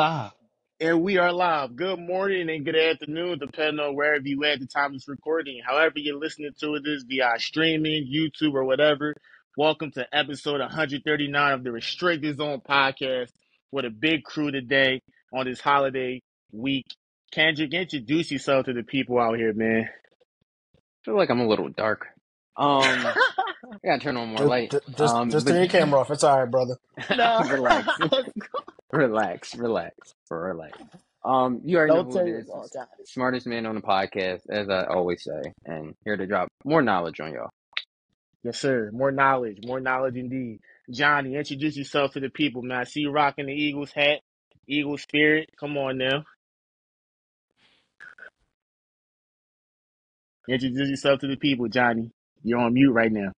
live. And we are live. Good morning and good afternoon, depending on wherever you at the time of this recording. However, you're listening to this via streaming, YouTube, or whatever. Welcome to episode 139 of the Restricted Zone podcast with a big crew today on this holiday week. Kendrick, introduce yourself to the people out here, man. I feel like I'm a little dark. Um, I gotta turn on more Just, light. just, just, Um, just but- turn your camera off. It's all right, brother. No. relax, relax, relax, relax. Um, you already Don't who tell it is. the. Smartest man on the podcast, as I always say, and here to drop more knowledge on y'all. Yes, sir. More knowledge, more knowledge indeed. Johnny, introduce yourself to the people, man. I see you rocking the Eagles hat, Eagle spirit. Come on now. Introduce yourself to the people, Johnny. You're on mute right now.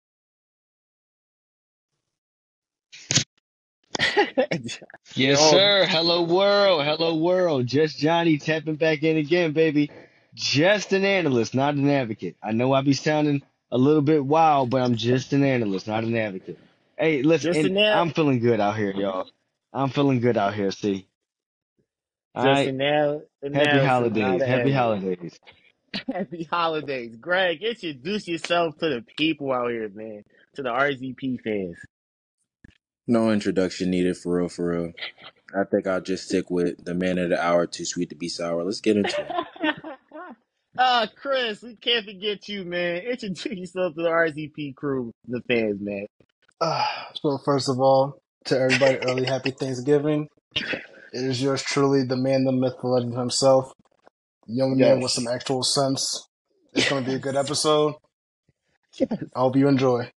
Yes, Oh. sir. Hello, world. Hello, world. Just Johnny tapping back in again, baby. Just an analyst, not an advocate. I know I be sounding a little bit wild, but I'm just an analyst, not an advocate. Hey, listen, an I'm feeling good out here, y'all. I'm feeling good out here, see. All Just right. an al- Happy analysis, not holidays. Happy holidays. Happy holidays. Greg, introduce yourself to the people out here, man. To the RZP fans. No introduction needed for real, for real. I think I'll just stick with the man of the hour, too sweet to be sour. Let's get into it. uh, Chris, we can't forget you, man. Introduce yourself to the RZP crew, the fans, man. Uh, so first of all, to everybody, early happy Thanksgiving. It is yours truly, the man, the myth, the legend himself. Young man with some actual sense. It's going to be a good episode. Yes. I hope you enjoy.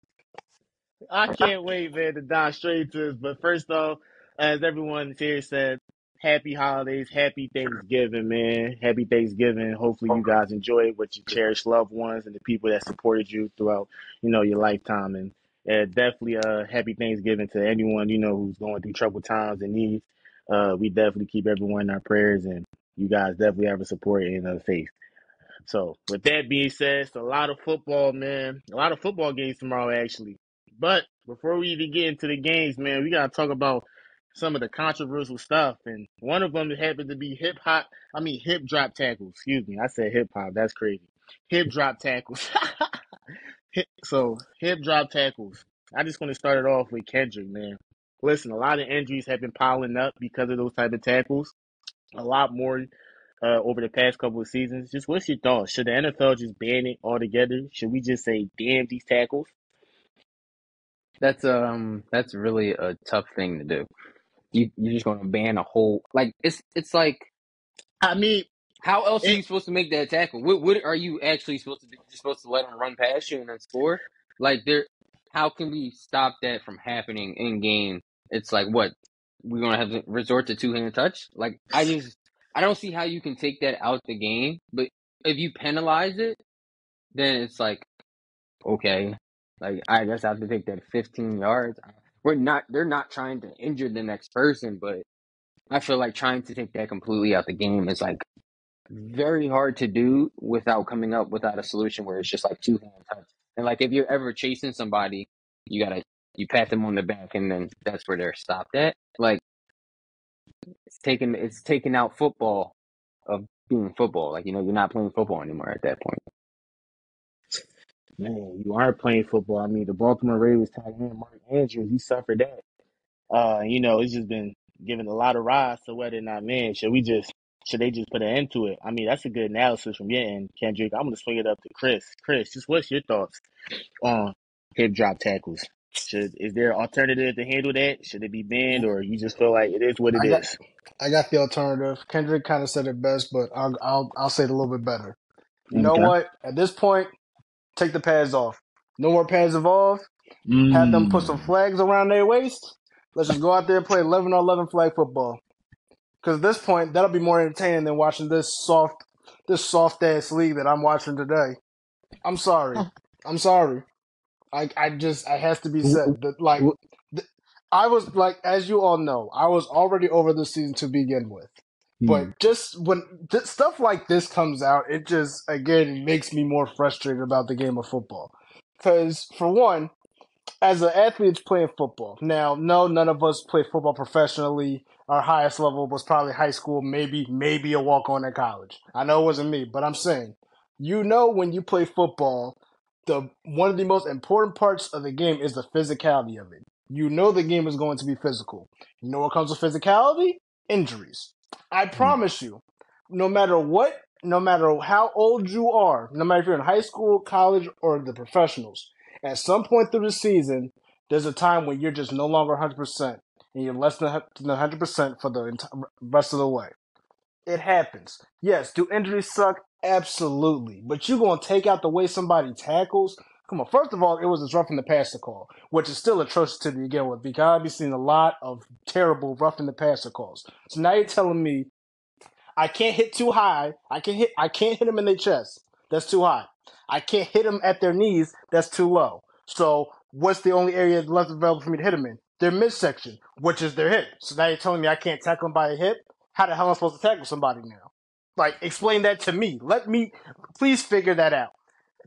I can't wait, man, to dive straight to this. But first off, as everyone here said, happy holidays, happy Thanksgiving, man. Happy Thanksgiving. Hopefully you guys enjoy it with your cherished loved ones and the people that supported you throughout, you know, your lifetime. And uh, definitely uh happy Thanksgiving to anyone, you know, who's going through troubled times and needs. Uh we definitely keep everyone in our prayers and you guys definitely have a support in uh, faith. So with that being said, it's a lot of football, man. A lot of football games tomorrow, actually. But before we even get into the games, man, we gotta talk about some of the controversial stuff, and one of them happened to be hip hop. I mean, hip drop tackles. Excuse me, I said hip hop. That's crazy. Hip drop tackles. So hip drop tackles. I just want to start it off with Kendrick, man. Listen, a lot of injuries have been piling up because of those type of tackles. A lot more uh, over the past couple of seasons. Just what's your thoughts? Should the NFL just ban it altogether? Should we just say damn these tackles? That's um, that's really a tough thing to do. You you're just gonna ban a whole like it's it's like I mean, how else are you supposed to make that tackle? What what are you actually supposed to do? You're supposed to let him run past you and then score? Like there, how can we stop that from happening in game? It's like what we're gonna have to resort to two hand touch. Like I just I don't see how you can take that out the game. But if you penalize it, then it's like okay, like I guess I have to take that 15 yards. We're not they're not trying to injure the next person, but I feel like trying to take that completely out the game is like very hard to do without coming up without a solution where it's just like two hand touch. And like if you're ever chasing somebody, you gotta you pat them on the back and then that's where they're stopped at. Like it's taking it's taking out football of being football. Like, you know, you're not playing football anymore at that point. Man, you aren't playing football. I mean, the Baltimore Ravens tight end Mark Andrews, he suffered that. Uh, you know, it's just been given a lot of rise to whether or not, man, should we just should they just put an end to it? I mean, that's a good analysis from your end, Kendrick. I'm gonna swing it up to Chris. Chris, just what's your thoughts on hip drop tackles? Should is there an alternative to handle that? Should it be banned, or you just feel like it is what it I got- is? I got the alternative. Kendrick kind of said it best, but I'll, I'll, I'll say it a little bit better. You know what? At this point, take the pads off. No more pads involved. Have them put some Mm. flags around their waist. Let's just go out there and play 11 on 11 flag football. Because at this point, that'll be more entertaining than watching this soft, this soft ass league that I'm watching today. I'm sorry. I'm sorry. I, I just, it has to be said that like, I was like, as you all know, I was already over the season to begin with. But hmm. just when th- stuff like this comes out, it just again makes me more frustrated about the game of football. Because for one, as an athlete playing football, now no, none of us play football professionally. our highest level was probably high school, maybe maybe a walk on at college. I know it wasn't me, but I'm saying, you know, when you play football, the one of the most important parts of the game is the physicality of it. You know the game is going to be physical. You know what comes with physicality? Injuries. I mm. promise you, no matter what, no matter how old you are, no matter if you're in high school, college, or the professionals, at some point through the season, there's a time when you're just no longer 100% and you're less than 100% for the rest of the way. It happens. Yes, do injuries suck? Absolutely. But you're going to take out the way somebody tackles? Come on. First of all, it was a roughing the passer call, which is still atrocious to begin with because I've been seeing a lot of terrible roughing the passer calls. So now you're telling me I can't hit too high. I can hit. I can't hit them in their chest. That's too high. I can't hit them at their knees. That's too low. So what's the only area left available for me to hit them in? Their midsection, which is their hip. So now you're telling me I can't tackle them by a hip? How the hell am I supposed to tackle somebody now? Like, explain that to me. Let me, please figure that out.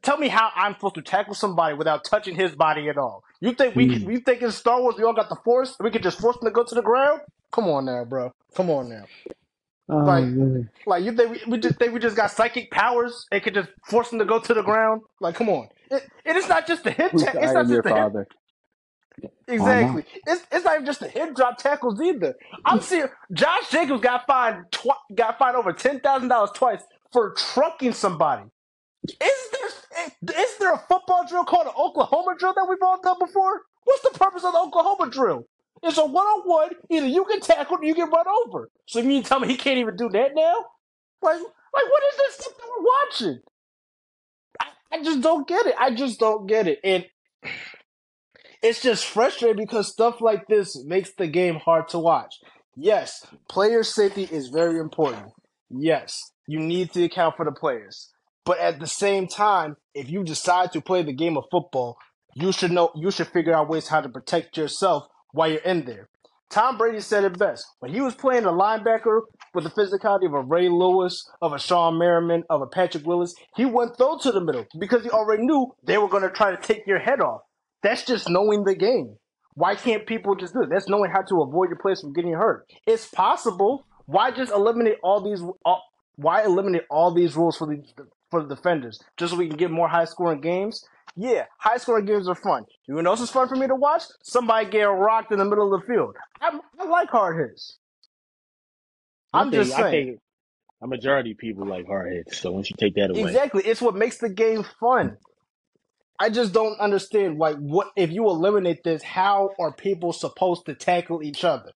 Tell me how I'm supposed to tackle somebody without touching his body at all. You think we? Hmm. You think in Star Wars we all got the Force? We could just force them to go to the ground? Come on now, bro. Come on now. Oh, Like, like you think we, we just think we just got psychic powers and could just force them to go to the ground? Like, come on. It, it is not just the hip. Ta- it's not just the hip. Exactly. It's it's not even just the hip drop tackles either. I'm seeing Josh Jacobs got fined tw- got fined over ten thousand dollars twice for trucking somebody. Is there is there a football drill called an Oklahoma drill that we've all done before? What's the purpose of the Oklahoma drill? It's a one on one. Either you can tackle or you can run over. So you mean tell me he can't even do that now? Like like what is this stuff that we're watching? I, I just don't get it. I just don't get it. And it's just frustrating because stuff like this makes the game hard to watch. Yes, player safety is very important. Yes, you need to account for the players. But at the same time, if you decide to play the game of football, you should know you should figure out ways how to protect yourself while you're in there. Tom Brady said it best. When he was playing a linebacker with the physicality of a Ray Lewis, of a Shawne Merriman, of a Patrick Willis, he went throw to the middle because he already knew they were going to try to take your head off. That's just knowing the game. Why can't people just do it? That's knowing how to avoid your players from getting hurt. It's possible. Why just eliminate all these? All, why eliminate all these rules for the for the defenders just so we can get more high scoring games? Yeah, high scoring games are fun. You know what else fun for me to watch? Somebody get rocked in the middle of the field. I, I like hard hits. I'm think, just saying. a majority of people like hard hits. So once you take that away, Exactly. It's what makes the game fun. I just don't understand like what if you eliminate this, how are people supposed to tackle each other?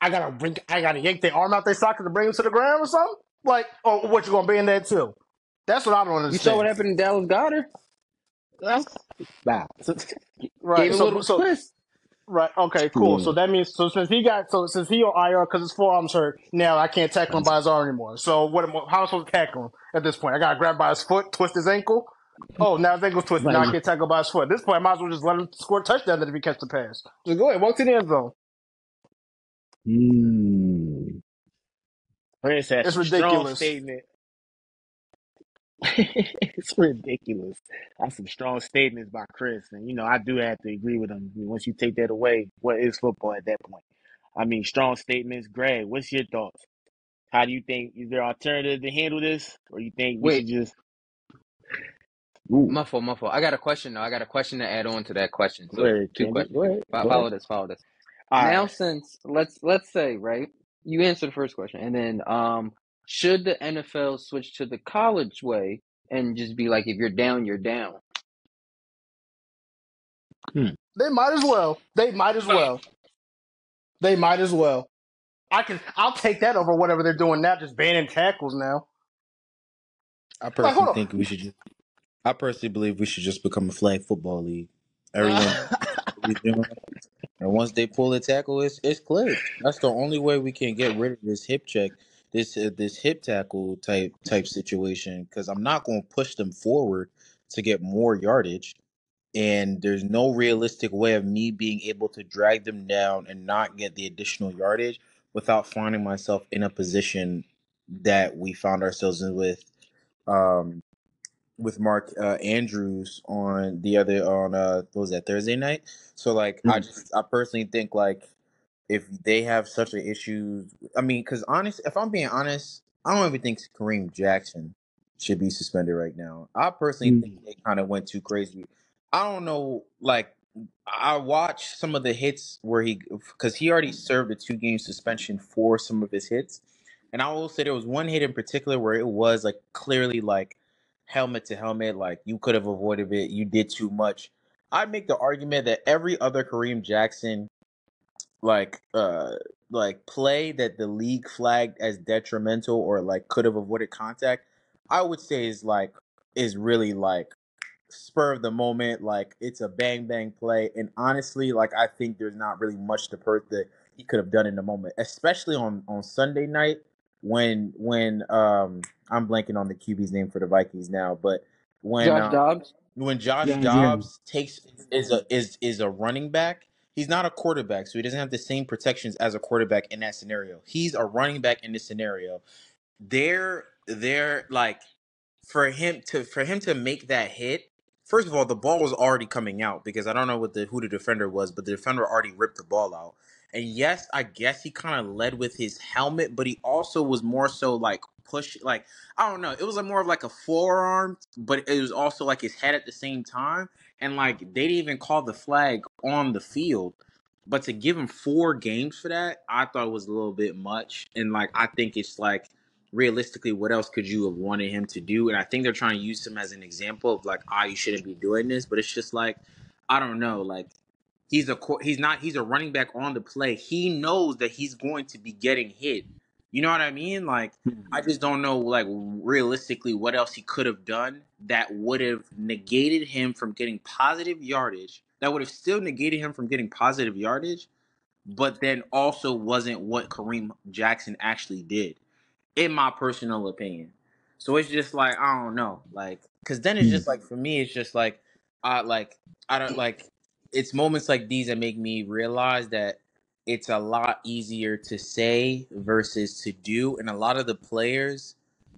I gotta bring I gotta yank their arm out their socket to bring them to the ground or something? Like or what you gonna be in there too? That's what I don't want to say. You saw what happened to Dallas Goedert? nah. Right. Gave a So little so twist. right, okay, cool. Yeah. So that means so since he got so since he on IR because his forearm's hurt, now I can't tackle him by his arm anymore. So what am I, how am I supposed to tackle him at this point? I gotta grab by his foot, twist his ankle. Oh, now his ankle's twisted. Now I Like- can't tackle by his foot. At this point, I might as well just let him score a touchdown if he catch the pass. Just go ahead, walk to the end zone. Hmm. Prince has It's some strong ridiculous. statement. it's ridiculous. That's some strong statements by Chris, and you know I do have to agree with him. Once you take that away, what is football at that point? I mean, strong statements. Greg, what's your thoughts? How do you think is there alternative to handle this, or you think we Wait. should just? Ooh, My fault, my fault. I got a question though. I got a question to add on to that question. go So ahead, two Candy. questions. Go ahead. Fo- Go Follow this, follow this. All Now right. since let's let's say, right, you answer the first question and then um should the NFL switch to the college way and just be like if you're down, you're down? Hmm. They might as well. They might as well. They might as well. I can. I'll take that over whatever they're doing now. Just banning tackles now. I personally hold on. think we should just. I personally believe we should just become a flag football league. Everyone, and once they pull the tackle, it's it's clear. That's the only way we can get rid of this hip check, this uh, this hip tackle type type situation. Because I'm not going to push them forward to get more yardage, and there's no realistic way of me being able to drag them down and not get the additional yardage without finding myself in a position that we found ourselves in with um with Mark uh, Andrews on the other on uh what was that Thursday night. So like I Mm. just I personally think like if they have such an issue. I mean, because honest, if I'm being honest, I don't even think Kareem Jackson should be suspended right now. I personally think Mm. they kind of went too crazy. I don't know, like I watched some of the hits where he because he already served a two game suspension for some of his hits, and I will say there was one hit in particular where it was like clearly like helmet to helmet, like you could have avoided it, you did too much. I'd make the argument that every other Kareem Jackson like uh like play that the league flagged as detrimental or like could have avoided contact, I would say is like is really like spur of the moment, like it's a bang bang play. And honestly, like I think there's not really much to per that he could have done in the moment, especially on on Sunday night when when um I'm blanking on the QB's name for the Vikings now, but when Josh um Dobbs. when Josh Josh Jacobs. Dobbs takes is a is is a running back, he's not a quarterback, so he doesn't have the same protections as a quarterback in that scenario. He's a running back in this scenario. They're they're like for him to for him to make that hit. First of all, the ball was already coming out because I don't know what the who the defender was, but the defender already ripped the ball out. And yes, I guess he kind of led with his helmet, but he also was more so like push like I don't know. It was like more of like a forearm, but it was also like his head at the same time. And like they didn't even call the flag on the field. But to give him four games for that, I thought was a little bit much. And like I think it's like realistically, what else could you have wanted him to do? And I think they're trying to use him as an example of like, ah, you shouldn't be doing this. But it's just like, I don't know, like he's a he's not he's a running back on the play. He knows that he's going to be getting hit. You know what I mean? Like I just don't know like realistically what else he could have done that would have negated him from getting positive yardage. That would have still negated him from getting positive yardage, but then also wasn't what Kareem Jackson actually did in my personal opinion. So it's just like I don't know, like because then it's hmm. just like for me, it's just like I like I don't like it's moments like these that make me realize that it's a lot easier to say versus to do, and a lot of the players,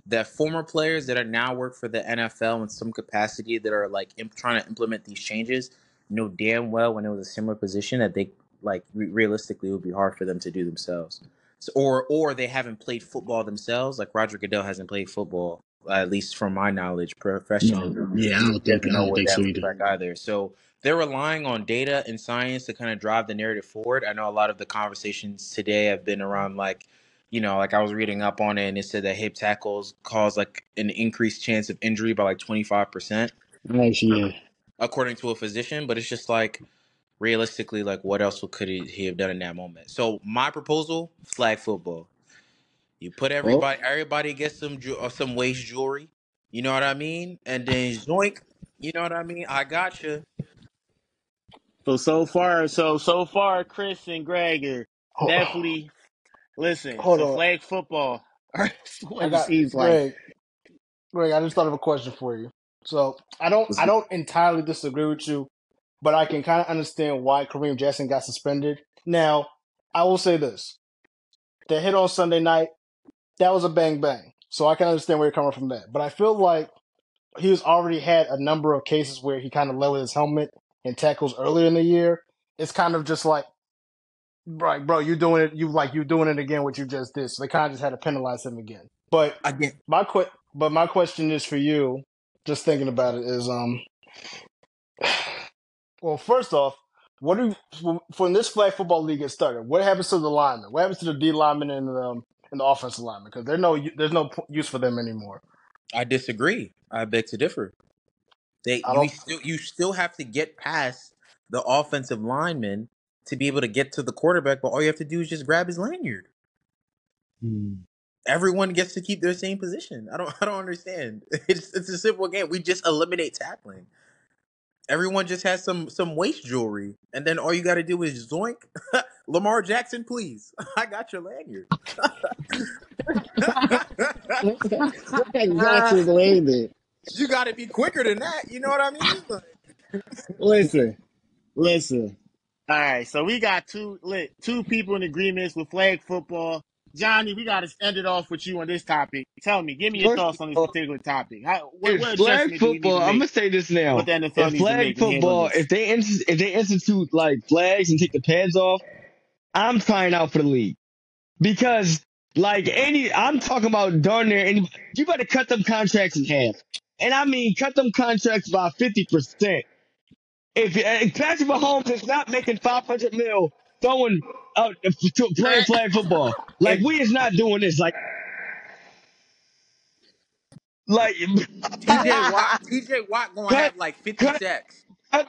that former players that are now work for the NFL in some capacity that are like imp- trying to implement these changes, know damn well when it was a similar position that they like re- realistically it would be hard for them to do themselves. So, or or they haven't played football themselves. Like Roger Goodell hasn't played football, at least from my knowledge, professionally. No, yeah, I don't think I don't think so either. either. So they're relying on data and science to kind of drive the narrative forward. I know a lot of the conversations today have been around like, you know, like I was reading up on it and it said that hip tackles cause like an increased chance of injury by like twenty five percent, Actually, yeah. According to a physician. But it's just like realistically, like what else could he, he have done in that moment? So my proposal: flag football. You put Oh, everybody, everybody gets some ju- uh, some waist jewelry. You know what I mean? And then zoink. You know what I mean? I got you. So so far, so so far, Chris and Greg are Ho- definitely listen. Hold So on. flag football, I got seems like. Greg. Greg, I just thought of a question for you. So I don't I don't entirely disagree with you, but I can kind of understand why Kareem Jackson got suspended. Now, I will say this: the hit on Sunday night, that was a bang bang. So I can understand where you're coming from that. But I feel like he was already had a number of cases where he kind of lowered his helmet and tackles earlier in the year. It's kind of just like, right, bro, you doing it, you like you doing it again, what you just did. So they kind of just had to penalize him again. But Again, my que- but my question is for you, just thinking about it, is um, well, first off, what do you, when this flag football league gets started? What happens to the linemen? What happens to the D linemen and um and the offensive linemen? Because there's no there's no use for them anymore. I disagree. I beg to differ. They I you don't. still you still have to get past the offensive lineman to be able to get to the quarterback, but all you have to do is just grab his lanyard. Hmm. Everyone gets to keep their same position. I don't I don't understand. It's it's a simple game. We just eliminate tackling. Everyone just has some some waist jewelry, and then all you got to do is zoink. Lamar Jackson, please. I got your lanyard. You got to be quicker than that. You know what I mean? Listen, listen. All right, so we got two lit, two people in agreements with flag football. Johnny, we got to end it off with you on this topic. Tell me, give me your First thoughts on this particular topic. How, what, what flag adjustment do we need football, I'm gonna say this What now. the NFL If flag make to handle football, if they if they institute like flags and take the pads off, I'm trying out for the league because like any, I'm talking about darn near any. You better cut them contracts in half, and I mean cut them contracts by fifty percent. If, if Patrick Mahomes is not making five hundred mil throwing out to playing flag football, like we is not doing this. Like like TJ Watt, TJ Watt gonna have like 50 cut sacks. cut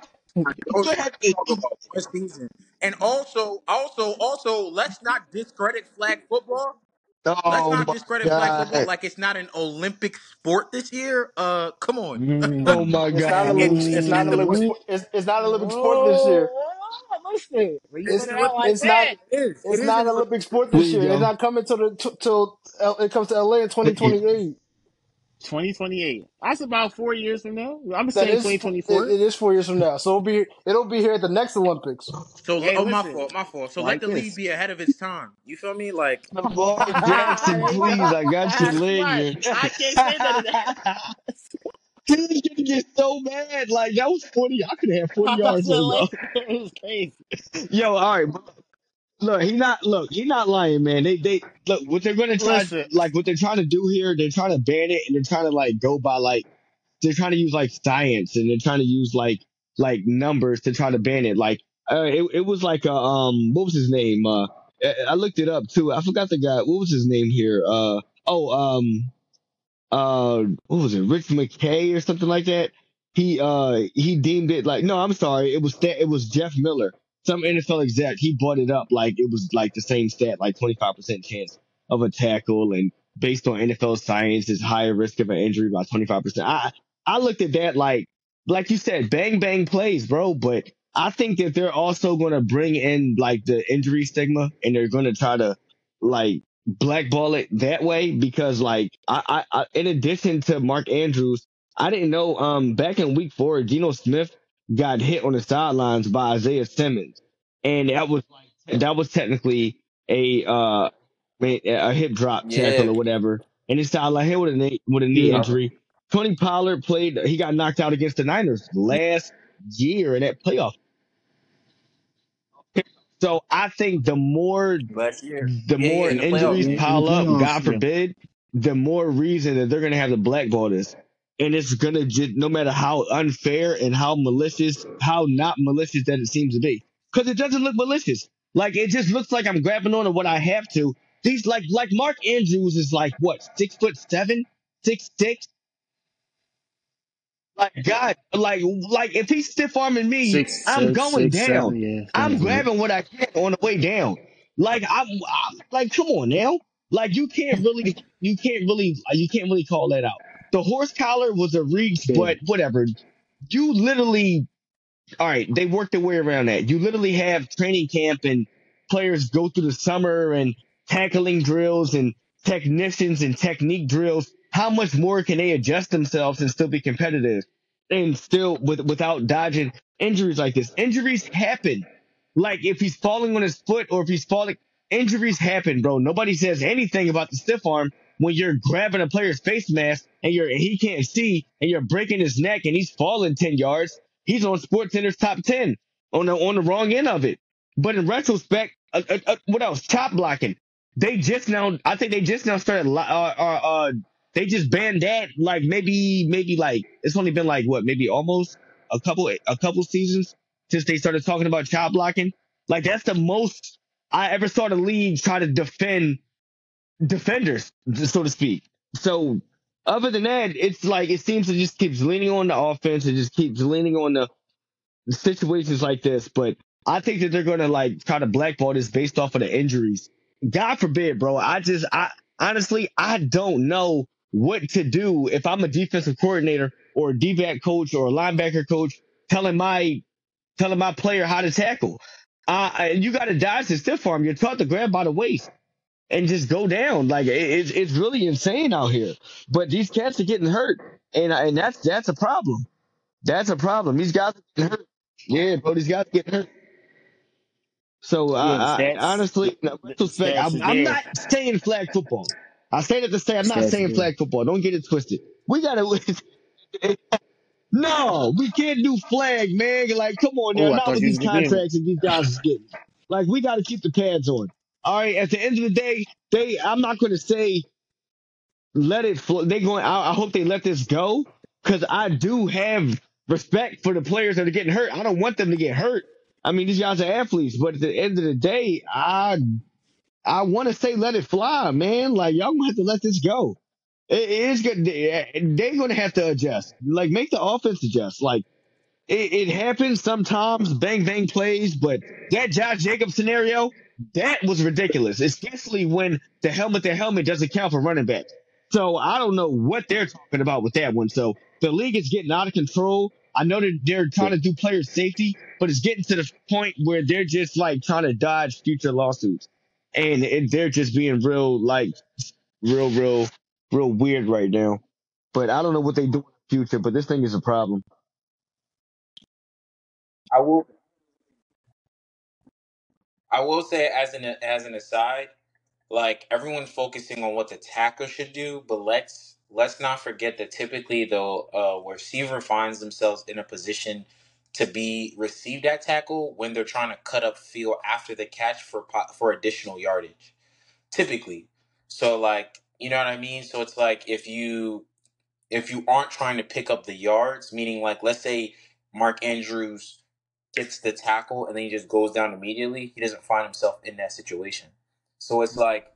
cut. sacks talk about one season. And also, also, also, let's not discredit flag football. Let's Oh not my discredit flag football like it's not an Olympic sport this year. Uh, come on. Oh my god. it, Olympic. it, It's not it- the, Olympic. Sport. It's, it's not Olympic sport this year. Oh, listen. When you It's put it out like it's not that, it is. It it's is not an Olympic Olympic sport Here this you year. It's go. not coming till the t- till L- it comes to LA in twenty twenty eight. 2028. That's about four years from now. I'm That saying is it, 2024. it is four years from now. So it'll be it'll be here at the next Olympics. So Hey, oh my listen, fault, my fault. So let like the league this. be ahead of its time. You feel me? Like Lamar Jackson, please, I got your That's right. here. I can't say none of that. He's gonna get so mad. Like that was 40. I could have 40 I'm about to yards say, on like, go. it's crazy. Yo, all right. Look, he not look, he not lying, man. They they look what they're gonna try Listen, like what they're trying to do here, they're trying to ban it and they're trying to like go by like they're trying to use like science and they're trying to use like like numbers to try to ban it. Like uh, it it was like a um what was his name? Uh I I looked it up too. I forgot the guy. What was his name here? Uh oh um uh what was it? Rich McKay or something like that. He uh he deemed it like no, I'm sorry. It was that it was Jeff Miller. Some NFL exec he brought it up like it was like the same stat, like 25% chance of a tackle and based on NFL science is higher risk of an injury by 25%. I I looked at that like like you said, bang bang plays, bro, but I think that they're also going to bring in like the injury stigma and they're going to try to like blackball it that way because like I, I, I in addition to Mark Andrews, I didn't know um back in week four, Geno Smith got hit on the sidelines by Isaiah Simmons. And that was like that was technically a uh a hip drop yeah, tackle or whatever. And it's not like hit with a knee with a knee yeah. injury. Tony Pollard played he got knocked out against the Niners last year in that playoff. So I think the more the Yeah, yeah, more in the injuries In, in pile up, playoffs, God yeah. forbid, the more reason that they're gonna have to blackball this. And it's gonna just no matter how unfair and how malicious, how not malicious that it seems to be. Because it doesn't look malicious. Like it just looks like I'm grabbing on to what I have to. These like like Mark Andrews is like what, six foot seven, six six? Like God, like like if he's stiff arming me, Six, I'm six, going six, down. seven, yeah. I'm right. grabbing what I can on the way down. Like I'm, I'm like, come on now. Like you can't really, you can't really, you can't really call that out. The horse collar was a reach, Yeah. but whatever. You literally, all right, they worked their way around that. You literally have training camp and players go through the summer and tackling drills and technicians and technique drills. How much more can they adjust themselves and still be competitive and still with without dodging injuries like this? Injuries happen. Like if he's falling on his foot or if he's falling, injuries happen, bro. Nobody says anything about the stiff arm when you're grabbing a player's face mask and you're he can't see and you're breaking his neck and he's falling ten yards. He's on SportsCenter's top ten on the on the wrong end of it. But in retrospect, uh, uh, uh, what else? Chop blocking. They just now, I think they just now started. Uh, uh, uh, they just banned that. Like maybe, maybe like it's only been like what, maybe almost a couple, a couple seasons since they started talking about child blocking. Like that's the most I ever saw the league try to defend defenders, so to speak. So other than that, it's like it seems to just keeps leaning on the offense and just keeps leaning on the situations like this, but I think that they're going to like try to blackball this based off of the injuries. God forbid, bro. I just, I honestly, I don't know what to do if I'm a defensive coordinator or a D-back coach or a linebacker coach telling my telling my player how to tackle. Uh, and you got to dodge the stiff arm. You're taught to grab by the waist and just go down. Like it's it's really insane out here. But these cats are getting hurt, and and that's that's a problem. That's a problem. These guys are getting hurt. Yeah, bro, these guys getting hurt. So Yeah, I, honestly, the I'm, I'm not saying flag football. I say that to say I'm not saying there. flag football. Don't get it twisted. We gotta. no, we can't do flag, man. Like, come on now. Oh, I Not with these contracts and these guys is getting. Like we got to keep the pads on. All right. At the end of the day, they. I'm not going to say let it flow. They going. I, I hope they let this go because I do have respect for the players that are getting hurt. I don't want them to get hurt. I mean, these guys are athletes, but at the end of the day, I I want to say let it fly, man. Like y'all gonna have to let this go. It, is good. They're gonna have to adjust. Like make the offense adjust. Like it, it happens sometimes, bang bang plays, but that Josh Jacobs scenario, that was ridiculous. Especially when the helmet to helmet doesn't count for running backs. So I don't know what they're talking about with that one. So the league is getting out of control. I know that they're trying to do player safety, but it's getting to the point where they're just like trying to dodge future lawsuits. And they're just being real, like, real, real, real weird right now. But I don't know what they do in the future, but this thing is a problem. I will. I will say as an as an aside, like everyone's focusing on what the tackle should do, but let's let's not forget that typically though, uh, receiver finds themselves in a position to be received at tackle when they're trying to cut up field after the catch for for additional yardage, typically. So like you know what I mean. So it's like if you if you aren't trying to pick up the yards, meaning like let's say Mark Andrews gets the tackle and then he just goes down immediately, he doesn't find himself in that situation. So it's like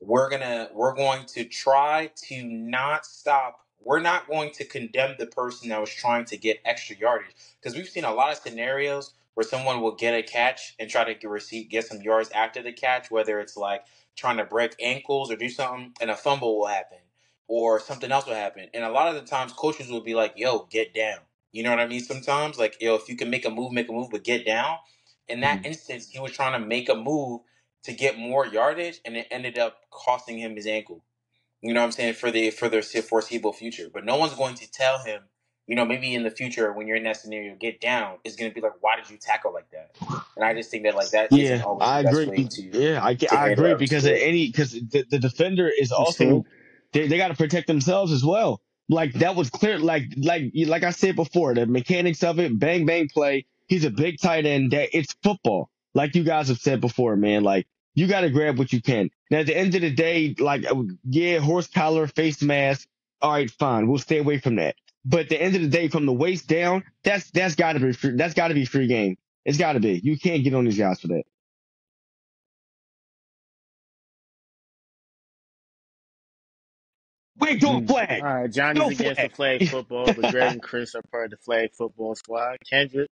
we're gonna we're going to try to not stop. We're not going to condemn the person that was trying to get extra yardage because we've seen a lot of scenarios where someone will get a catch and try to get receive get some yards after the catch, whether it's like trying to break ankles or do something, and a fumble will happen or something else will happen. And a lot of the times, coaches will be like, "Yo, get down." You know what I mean? Sometimes, like, yo, if you can make a move, make a move, but get down. In that Mhm. instance, he was trying to make a move to get more yardage, and it ended up costing him his ankle. You know what I'm saying for the for the foreseeable future. But no one's going to tell him. You know, maybe in the future when you're in that scenario, get down is going to be like, why did you tackle like that? And I just think that like that isn't Yeah, always I the best agree. way to Yeah, I, to I agree because of situation. any because the, the defender is also they, they got to protect themselves as well. Like that was clear. Like like like I said before, the mechanics of it, bang bang play. He's a big tight end. That it's football. Like you guys have said before, man. Like you got to grab what you can. Now at the end of the day, like uh, yeah, horse collar, face mask. All right, fine. We'll stay away from that. But at the end of the day, from the waist down, that's that's got to be free, that's got to be free game. It's got to be. You can't get on these guys for that. Wait, go Mm. flag. All right, Johnny's Go against the flag. flag football, but Greg and Chris are part of the flag football squad. Kendrick,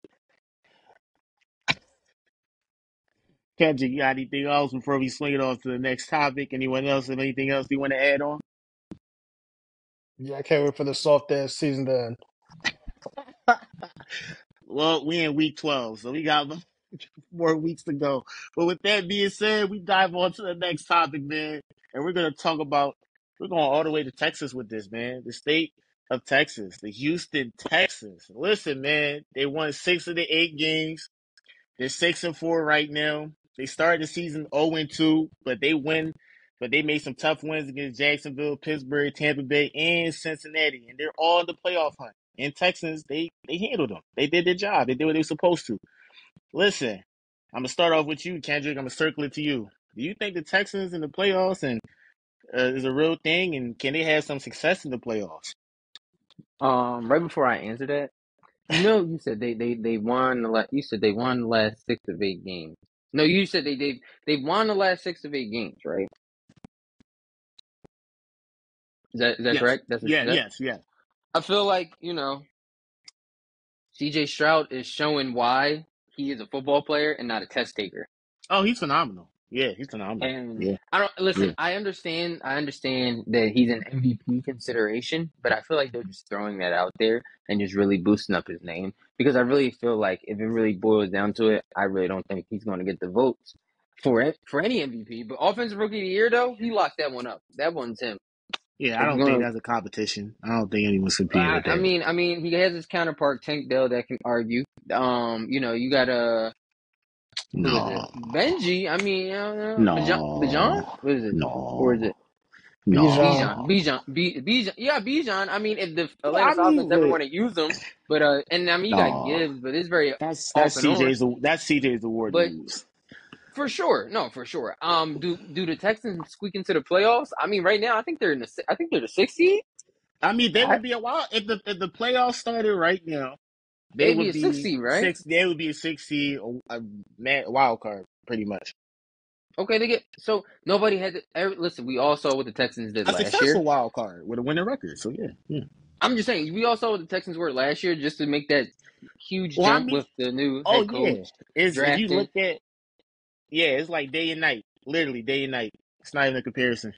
Kendrick, you got anything else before we swing it on to the next topic? Anyone else have anything else you want to add on? Yeah, I can't wait for the soft ass season to end. Well, we in week 12, so we got more weeks to go. But with that being said, we dive on to the next topic, man. And we're going to talk about, we're going all the way to Texas with this, man. The state of Texas, the Houston Texans. Listen, man, they won six of the eight games. They're six and four right now. They started the season 0 and 2, but they win, but they made some tough wins against Jacksonville, Pittsburgh, Tampa Bay, and Cincinnati. And they're all in the playoff hunt. And Texans, they they handled them. They did their job. They did what they were supposed to. Listen, I'm gonna start off with you, Kendrick. I'm gonna circle it to you. Do you think the Texans in the playoffs and uh, is a real thing, and can they have some success in the playoffs? Um, right before I answer that, you know, you said they they they won the last. You said they won the last six of eight games. No, you said they they they won the last six of eight games, right? Is that is that Yes. correct? That's Yeah. said. Yes. Yes. I feel like you know, C.J. Stroud is showing why he is a football player and not a test taker. Oh, he's phenomenal. Yeah, he's phenomenal. And Yeah. I don't listen. Yeah. I understand. I understand that he's an MVP consideration, but I feel like they're just throwing that out there and just really boosting up his name because I really feel like if it really boils down to it, I really don't think he's going to get the votes for it for any MVP. But offensive rookie of the year, though, he locked that one up. That one's him. Yeah, I don't you're think that's a competition. I don't think anyone's competing I, with I mean, I mean, he has his counterpart Tank Dell that can argue. Um, you know, you got it? No. Benji. I mean, uh, Bijan, Bijan. What is it? No. Or is No. it? Bijan. Bijan, Bijan, B, Bijan, yeah, Bijan. I mean, if the Well, Atlanta I Falcons mean, ever want to use them, but uh, and I mean, you got Gibbs, but it's very That's that's and on. CJ's that's CJ's award But news. For sure, no, for sure. Um, do do the Texans squeak into the playoffs? I mean, right now, I think they're in the. I think they're the sixth seed. I mean, they would be a wild if the if the playoffs started right now. They They'd be a six seed, right? Six, they would be a six seed, a, a wild card, pretty much. Okay, they get so nobody had. To, every, listen, we all saw what the Texans did A last successful year. wild card with a winning record. So yeah, yeah. I'm just saying, we all saw what the Texans were last year, just to make that huge Well, I jump mean- with the new Oh head coach. yeah, it's if you look at yeah, it's like day and night, literally day and night. It's not even a comparison.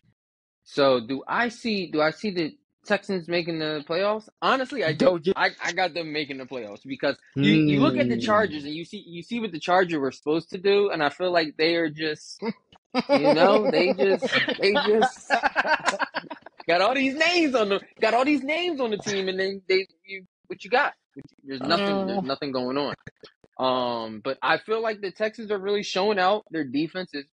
So do I see? Do I see the Texans making the playoffs? Honestly, I Don't you- I, I got them making the playoffs because you, you look at the Hmm. Chargers and you see you see what the Chargers were supposed to do, and I feel like they are just you know they just they just got all these names on the got all these names on the team, and then they you what you got? There's nothing. There's Uh. nothing going on. Um, but I feel like the Texans are really showing out. Their defense is.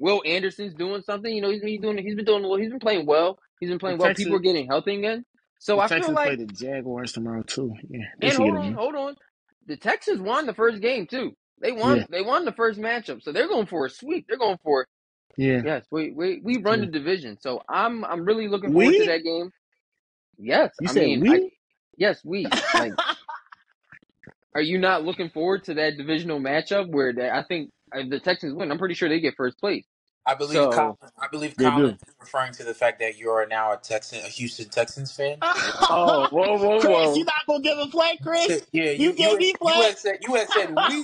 Will Anderson's doing something. You know, he's, he's doing. He's been doing well. He's been playing well. He's been playing well. Texans- People are getting healthy again. So I Texans feel like. play the Jaguars tomorrow too. Yeah, And hold on, hold on. The Texans won the first game too. They won. Yeah. They won the first matchup, so they're going for a sweep. They're going for Yeah, yes. We we we run Yeah. the division, so I'm I'm really looking forward We? to that game. Yes, you I said mean, we. I, yes, we. Like, are you not looking forward to that divisional matchup where that I think if the Texans win, I'm pretty sure they get first place. I believe So- Colin. I believe They Colin do. is referring to the fact that you are now a Texan, a Houston Texans fan. Oh, oh whoa, whoa, Chris, whoa. you not gonna give a play, Chris? Yeah, You you, gave you, me had, play? you had said you had said we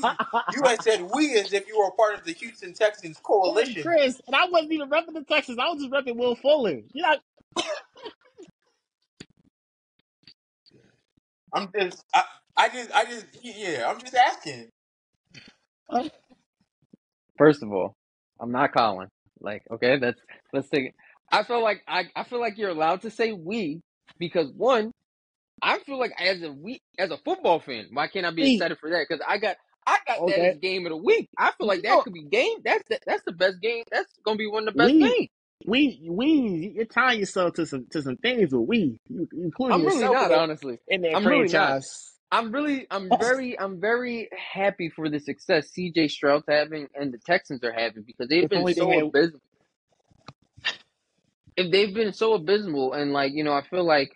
you had said we as if you were a part of the Houston Texans coalition. Chris, and I wasn't even repping the Texans. I was just repping Will Fuller. You know, I'm just I, I just I just yeah, I'm just asking. First of all, I'm not Colin. Like, okay, that's let's take it. I feel like I, I feel like you're allowed to say we because one, I feel like as a we as a football fan, why can't I be We. excited for that? Because I got I got that as game of the week. I feel like that could be game. That's the, that's the best game. That's gonna be one of the best We- games. we we you're tying yourself to some to some things with we, you, including I'm really yourself not honestly. in that I'm really franchise. I'm really, I'm very, I'm very happy for the success CJ Stroud's having and the Texans are having because they've If been only they so abysmal. If they've been so abysmal, and like you know, I feel like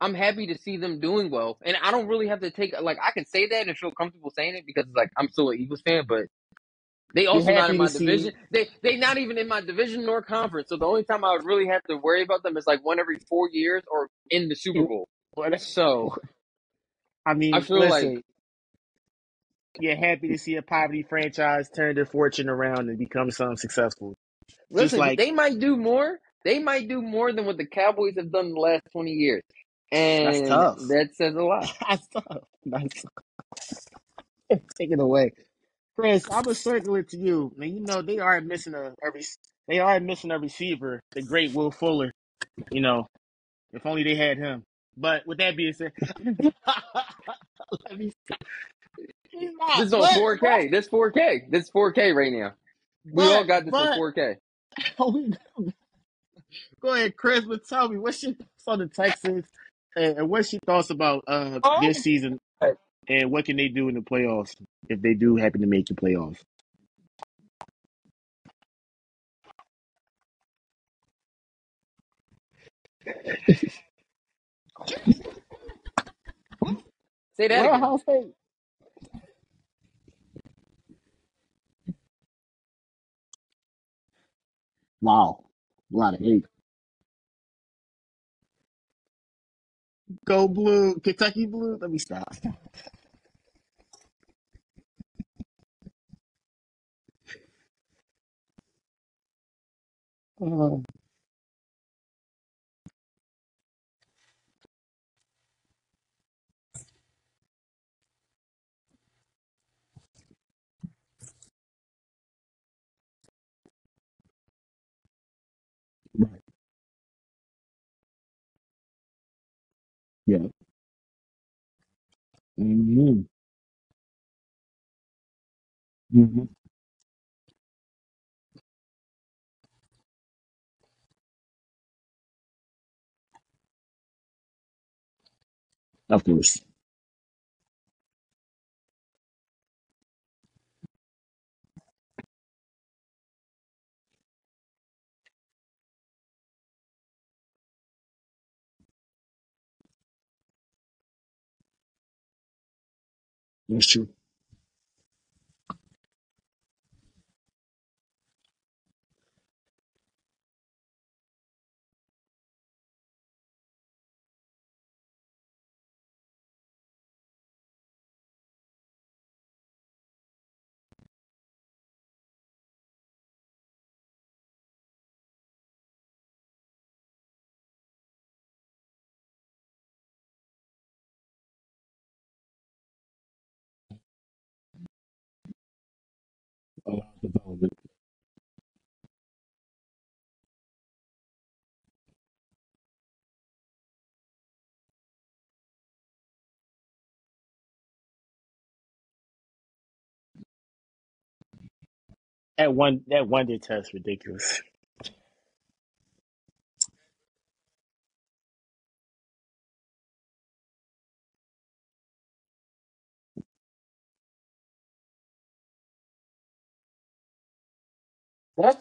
I'm happy to see them doing well, and I don't really have to take like I can say that and feel comfortable saying it because like I'm still an Eagles fan, but they also not in my division. They they not even in my division nor conference. So the only time I would really have to worry about them is like one every four years or in the Super Bowl. But So I mean, I feel listen, like you're happy to see a poverty franchise turn their fortune around and become something successful. Listen, like- they might do more. They might do more than what the Cowboys have done in the last twenty years, and tough. that says a lot. That's tough. That's tough. Take it away, Chris. I'm gonna circle it to you. Man, you know they are missing a, a rec- they are missing a receiver, the great Will Fuller. You know, if only they had him. But with that being said, let me. He's not, This is on but- four K. This four K. This four K right now. We but- all got this on four K. Go ahead, Chris. But tell me, what's your thoughts on the Texans, and, and what's your thoughts about uh, Oh. this season, and what can they do in the playoffs if they do happen to make the playoffs? Say that Well, again. Ohio State. Wow, a lot of hate. Go blue, Kentucky blue. Let me stop. Uh, right. Yeah. Mm-hmm. Mm-hmm. Of course. That's That one that one did test ridiculous. That's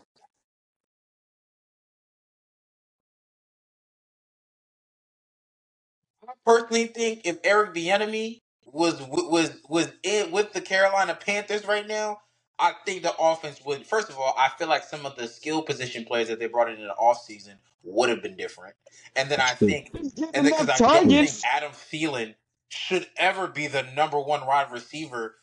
I personally think if Eric Bieniemy was was was in with the Carolina Panthers right now, I think the offense would. First of all, I feel like some of the skill position players that they brought in in the offseason would have been different. And then I think, and then because I don't think. Adam Thielen should ever be the number one wide receiver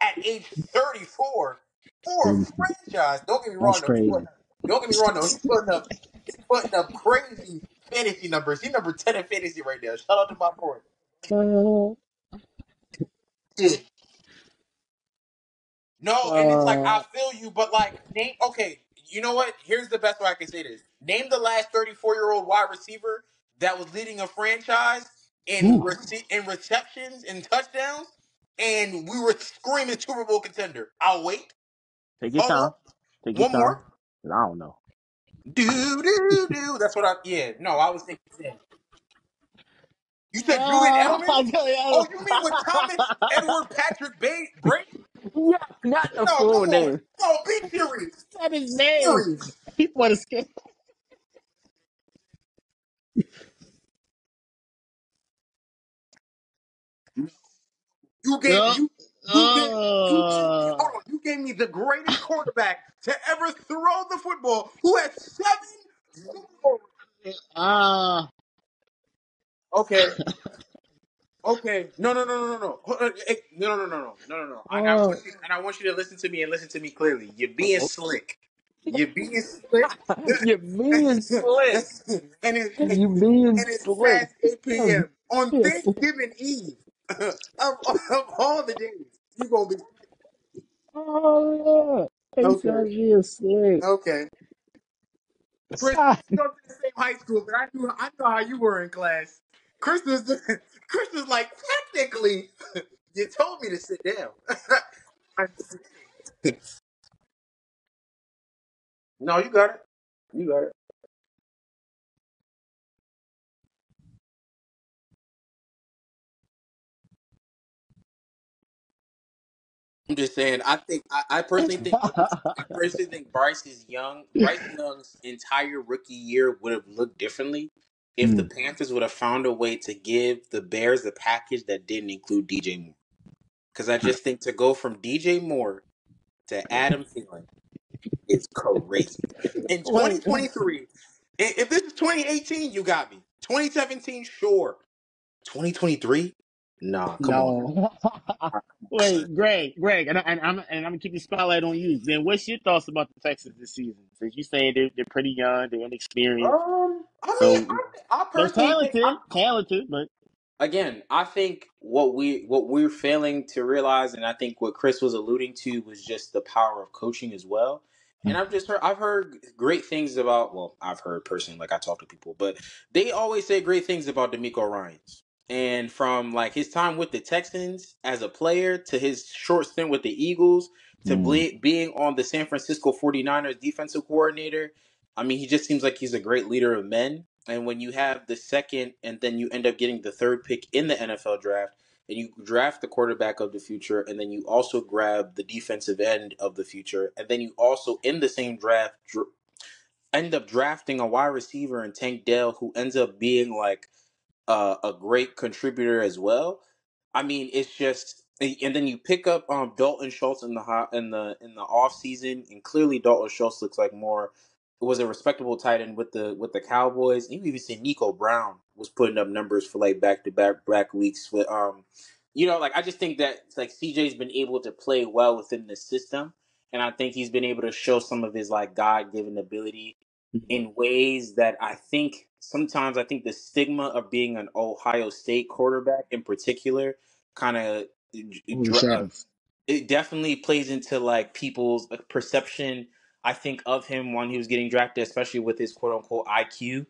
at age 34 for a franchise. Don't get me wrong, though. He crazy. putting up, don't get me wrong, though. He's putting up, he's putting up crazy fantasy numbers. He's number 10 in fantasy right now. Shout out to my boy. Uh, Yeah. No, and it's like I feel you, but like name okay, you know what? Here's the best way I can say this. Name the last 34 year old wide receiver that was leading a franchise in rece- in receptions and touchdowns, and we were screaming Super Bowl contender. I'll wait. Take your on. time. Take your One time. more. I don't know. Do do do. That's what I. Yeah. No, I was thinking. yeah. You said Julian Oh, Edelman. Oh, you, you mean with Thomas Edward Patrick Bay- Brady? Yeah, not the No, full come on. name. No, be serious. That is name. Serious. He want to skip. You gave No. you you gave you gave me Uh, hold on. You gave me the greatest quarterback to ever throw the football, who had seven Super Bowl. uh, Okay, okay. No, no, no, no, no, no, Hold eh, no, no, no, no, no, no, no. And I uh, want you, and I want you to listen to me and listen to me clearly. You're being slick. You're being slick. you're being slick. and it's You being and it's slick. past 8 p.m. on Thanksgiving Eve of, of all the days. You gonna be Oh yeah. He okay. said being slick. Okay. Chris, we didn't go to the same high school, but I knew I know how you were in class. Chris was Chris was like, technically, you told me to sit down. I- no, you got it. You got it. I'm just saying. I think I, I personally think I personally think Bryce is young. Bryce Young's entire rookie year would have looked differently if the Mm. Panthers would have found a way to give the Bears a package that didn't include DJ Moore. Because I just think to go from DJ Moore to Adam Thielen is crazy. In 2023, if this is 2018, you got me. 2017, sure. 2023, nah, come on. Wait, Greg, Greg, and, I, and I'm and I'm gonna keep the spotlight on you. Then, what's your thoughts about the Texans this season? Since you saying they're they're pretty young, they're inexperienced, Um, I mean, so I, I they're personally think I, talented, talented, but again, I think what we what we're failing to realize, and I think what Chris was alluding to was just the power of coaching as well. And I've just heard I've heard great things about well, I've heard personally, like I talk to people, but they always say great things about DeMeco Ryans. And from like his time with the Texans as a player to his short stint with the Eagles to Mm. ble- being on the San Francisco 49ers defensive coordinator, I mean, he just seems like he's a great leader of men. And when you have the second and then you end up getting the third pick in the NFL draft, and you draft the quarterback of the future, and then you also grab the defensive end of the future, and then you also in the same draft dr- end up drafting a wide receiver in Tank Dell, who ends up being like uh, a great contributor as well. I mean, it's just and, then you pick up um Dalton Schultz in the hot in the in the off season, and clearly Dalton Schultz looks like more It was a respectable tight end with the with the Cowboys. You even see Noah Brown was putting up numbers for like back to back back weeks with um, you know, like I just think that like CJ's been able to play well within the system, and I think he's been able to show some of his like God given ability in ways that I think sometimes I think the stigma of being an Ohio State quarterback in particular kind of it definitely plays into like people's uh, perception i think of him when he was getting drafted especially with his quote unquote iq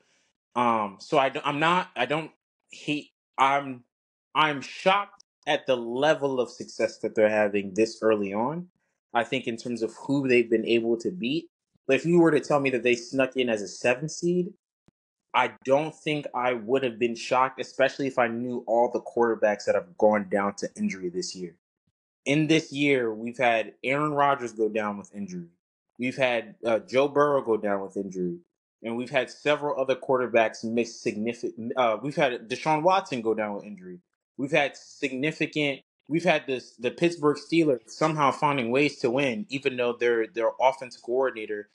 um so i i'm not i don't hate i'm i'm shocked at the level of success that they're having this early on i think in terms of who they've been able to beat. But if you were to tell me that they snuck in as a seven seed i don't think i would have been shocked especially if i knew all the quarterbacks that have gone down to injury this year in this year, we've had Aaron Rodgers go down with injury. We've had uh, Joe Burrow go down with injury, and we've had several other quarterbacks miss significant. Uh, we've had Deshaun Watson go down with injury. We've had significant. We've had this the Pittsburgh Steelers somehow finding ways to win, even though their their offense coordinator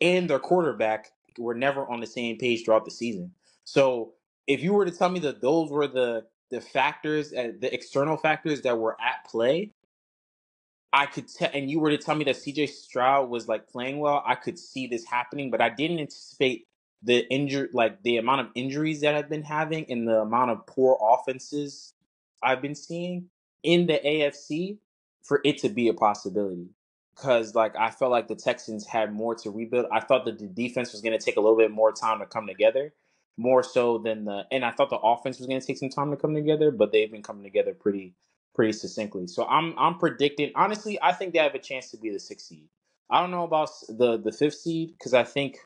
and their quarterback were never on the same page throughout the season. So if you were to tell me that those were the the factors, uh, the external factors that were at play, I could tell, and you were to tell me that CJ Stroud was like playing well, I could see this happening, but I didn't anticipate the injury, like the amount of injuries that I've been having and the amount of poor offenses I've been seeing in the AFC for it to be a possibility. Because like I felt like the Texans had more to rebuild. I thought that the defense was going to take a little bit more time to come together, more so than the, and I thought the offense was going to take some time to come together, but they've been coming together pretty pretty succinctly. So I'm I'm predicting. Honestly, I think they have a chance to be the sixth seed. I don't know about the the fifth seed because I think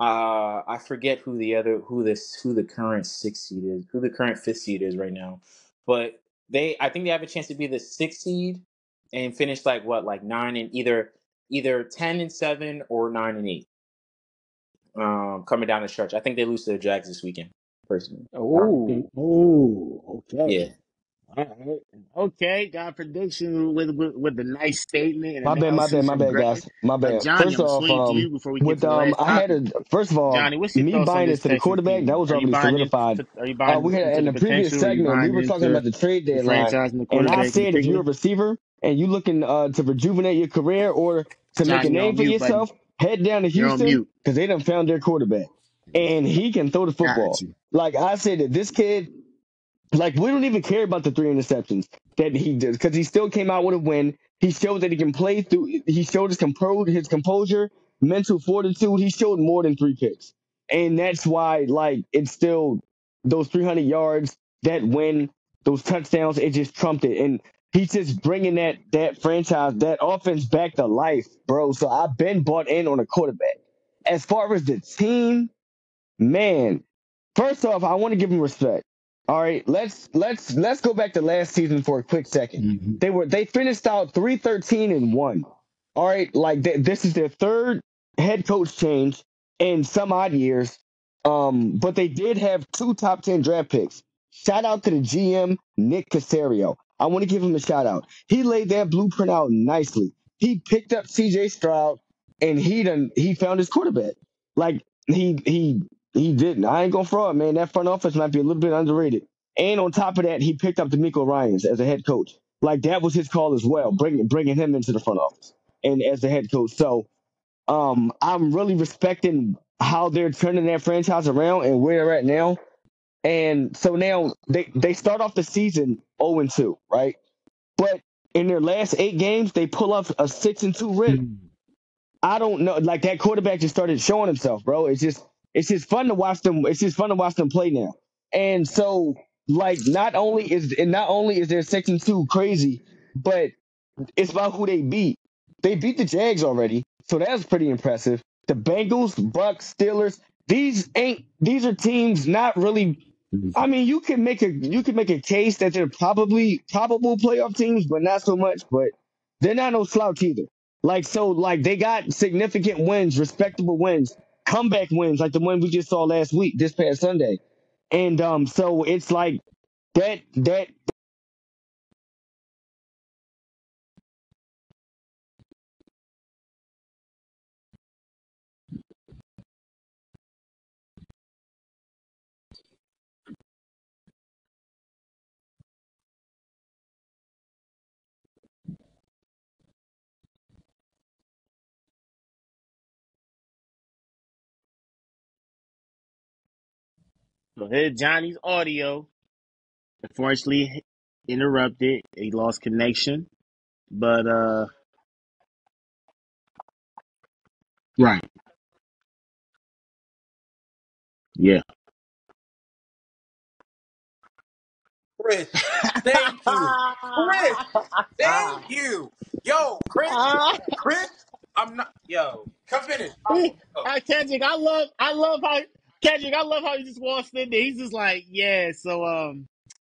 uh I forget who the other who this who the current sixth seed is, who the current fifth seed is right now. But they I think they have a chance to be the sixth seed and finish like what like nine and either either ten and seven or nine and eight. Um, coming down the stretch. I think they lose to the Jags this weekend. Personally, Oh, oh, okay. yeah. Okay. All right. Okay, got prediction with, with with the nice statement and My bad, my bad, my bad, guys. My Uh, bad. Johnny, First I'm off, to um, you before we get with to the um, last I had topic. a first of all, Johnny, what's your me thoughts on buying this into the Texans quarterback that was Are you already buying solidified. are you Uh, buying we had into in the the previous potential? Are you segment we buying were talking into about the trade the deadline, franchise and the and I quarterback in said if you're a particular? receiver and you're looking uh to rejuvenate your career or to make a Johnny, you're name on for mute, buddy. yourself, head down to You're on Houston mute. because they done found their quarterback, and he can throw the Got football. you. Like I said, that this kid like we don't even care about the three interceptions that he did because he still came out with a win. He showed that he can play through. He showed his composure, his composure, mental fortitude. He showed more than three picks, and that's why like it's still those 300 yards, that win, those touchdowns. It just trumped it, and he's just bringing that that franchise, that offense back to life, bro. So I've been bought in on a quarterback. As far as the team, Man, first off, I want to give him respect. All right, let's let's let's go back to last season for a quick second. hmm They were they finished out three thirteen and one. All right, like th- this is their third head coach change in some odd years. Um, but they did have two top ten draft picks. Shout out to the GM Nick Caserio. I want to give him a shout out. He laid that blueprint out nicely. He picked up CJ Stroud and he done he found his quarterback. Like he he he didn't. I ain't gonna fraud, man. That front office might be a little bit underrated. And on top of that, he picked up DeMeco Ryans as a head coach. Like that was his call as well, bringing bringing him into the front office and as the head coach. So um, I'm really respecting how they're turning that franchise around and where they're at now. And so now they they start off the season 0 and 2, right? But in their last eight games, they pull up a six and two rip. I don't know. Like that quarterback just started showing himself, bro. It's just it's just fun to watch them. It's just fun to watch them play now. And so like not only is and not only is their and two crazy, but it's about who they beat. They beat the Jags already, so that's pretty impressive. The Bengals, Bucks, Steelers. These ain't these are teams not really I mean, you can make a you can make a case that they're probably probable playoff teams, but not so much. But they're not no slouch either. Like so, like they got significant wins, respectable wins, comeback wins, like the one we just saw last week, this past Sunday. And um, so it's like that that So here's Johnny's audio. Unfortunately, interrupted. He lost connection. But uh, right, yeah. Chris, thank you. Chris, thank you. Yo, Chris, Chris, I'm not. Yo, come finish. I'm, yo, I Kendrick, I love, I love how Kendrick, I love how he just walks in there. He's just like, yeah. So um,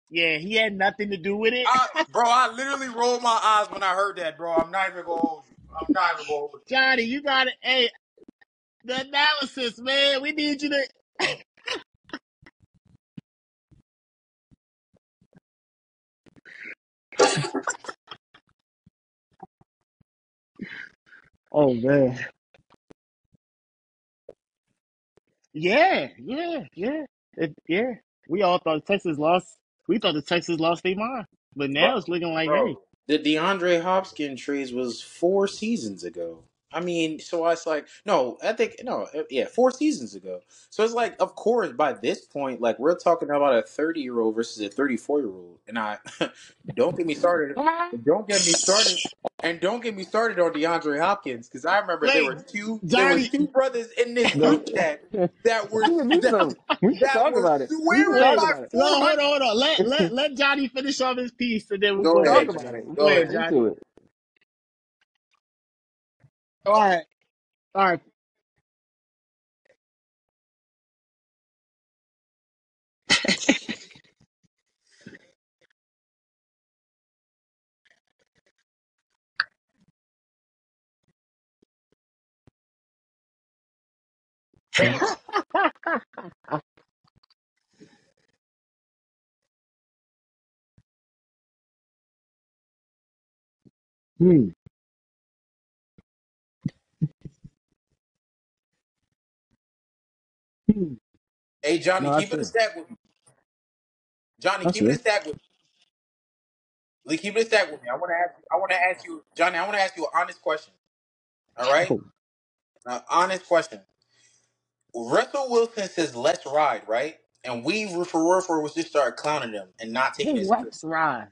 yeah, he had nothing to do with it. I, bro, I literally rolled my eyes when I heard that, bro. I'm not even gonna hold you. I'm not even gonna hold you. Johnny, you got it. Hey, the analysis, man. We need you to. Oh man. Yeah, yeah, yeah, it, yeah. We all thought Texas lost. We thought the Texas lost their mind, but Bro, now it's looking like, hey, the DeAndre Hopkins trades was four seasons ago. I mean, so it's like, no, I think, no, uh, yeah, four seasons ago. So it's like, of course, by this point, like, we're talking about a 30 year old versus a 34 year old. And I, don't get me started, don't get me started, and don't get me started on DeAndre Hopkins, because I remember there were wait, two, there were two brothers in this No. group chat that were, we can that, talk. We that talk were about it. We can swearing talk Wait, by about it. no, hold on, hold on. Let let let Johnny finish off his piece, and then we'll Go go ahead, Talk about Johnny. it. Go Go can ahead, get ahead. Johnny. All right, all right. Hmm. Hmm. Hey, Johnny, No, that's keep it a it. stack with me. Johnny, That's keep it a it. stack with me. Lee, Keep it a stack with me. I want to ask. I want to ask you, Johnny. I want to ask you an honest question. All right, Oh, an honest question. Russell Wilson says let's ride, right? And we for real for was just started clowning him and not taking it serious. let's ride.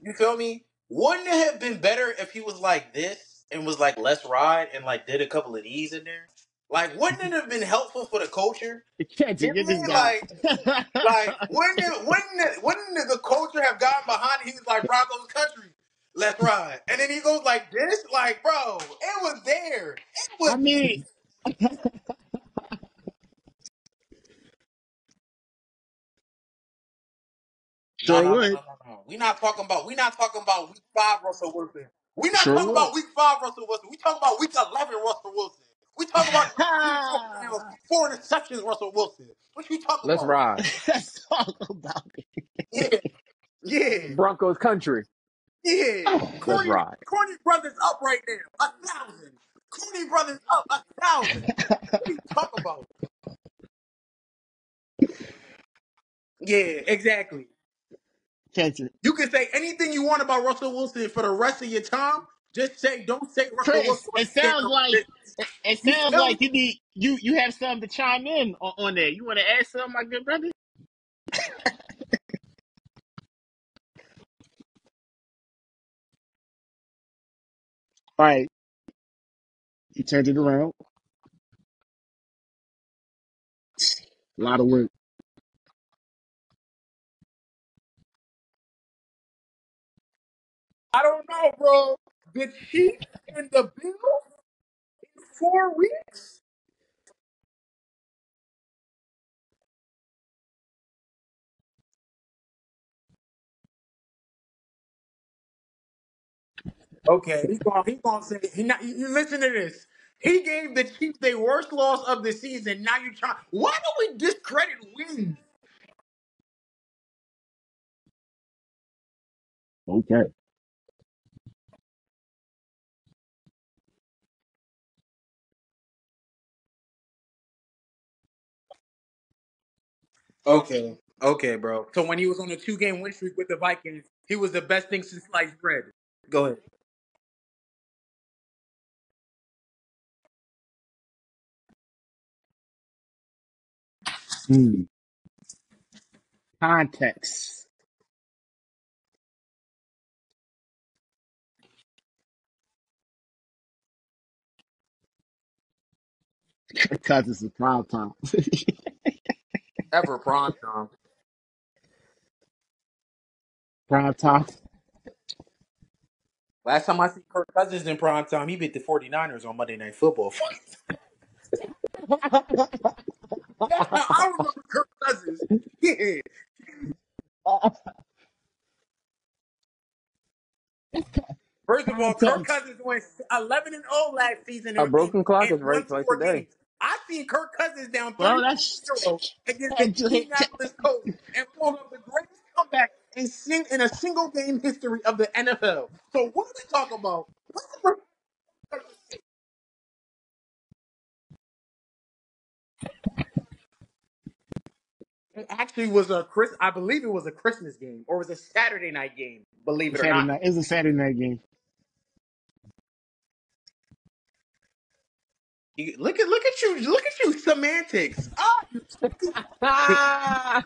You feel me? Wouldn't it have been better if he was like this and was like let's ride and like did a couple of these in there? Like, wouldn't it have been helpful for the culture? Can't you You get know this what guy? I mean? Like, like wouldn't it, wouldn't it, wouldn't the culture have gotten behind it? He was like Broncos country, let's ride, and then he goes like this, like bro, it was there, it was. I was. mean, No, sure no, no, would. no, no, no. We not talking about. we're not talking about week five Russell Wilson. We're not Sure talking would. about week five Russell Wilson. We talking about week eleven Russell Wilson. We talk about three touchdowns, four interceptions Russell Wilson. What you talking about? Let's about? ride. Let's talk about it. Yeah, yeah, Broncos country. yeah. Oh. Let's Corny, ride. Corny brothers up right now, a thousand. Corny brothers up a thousand. What you talking about? Yeah, exactly. Can't you? You can say anything you want about Russell Wilson for the rest of your time. Just say, don't say Russell Wilson it sounds like it, it You sounds like you need you you have something to chime in on, on that. You want to add something, my good brother? All right, he turned it around. A lot of work. I don't know, bro. The Chiefs and the Bills in four weeks. Okay, he's gonna he's gonna say he not, you listen to this. He gave the Chiefs their worst loss of the season. Now you try. Why do we discredit wins? Okay. Okay, okay, bro. So when he was on a two game win streak with the Vikings, he was the best thing since sliced bread. Go ahead. Hmm. Context. Cousins is prime time. Ever prime time. prime time. Last time I see Kirk Cousins in prime time, he beat the 49ers on Monday Night Football. I remember Kirk Cousins. Yeah. First of all, Kirk Cousins went 11 and 0 last season A and, and, broken clock is right twice a four day. I seen Kirk Cousins down Bro, 30 that's 0 against the and you hit Indianapolis Colts and pulled up the greatest comeback in, sing, in a single game history of the NFL. So what are we talking about? What's the It actually was a Chris. I believe it was a Christmas game or it was a Saturday night game. Believe it or Saturday not. night. It was a Saturday night game. You- Look at look at you. Look at you. Semantics. Ah!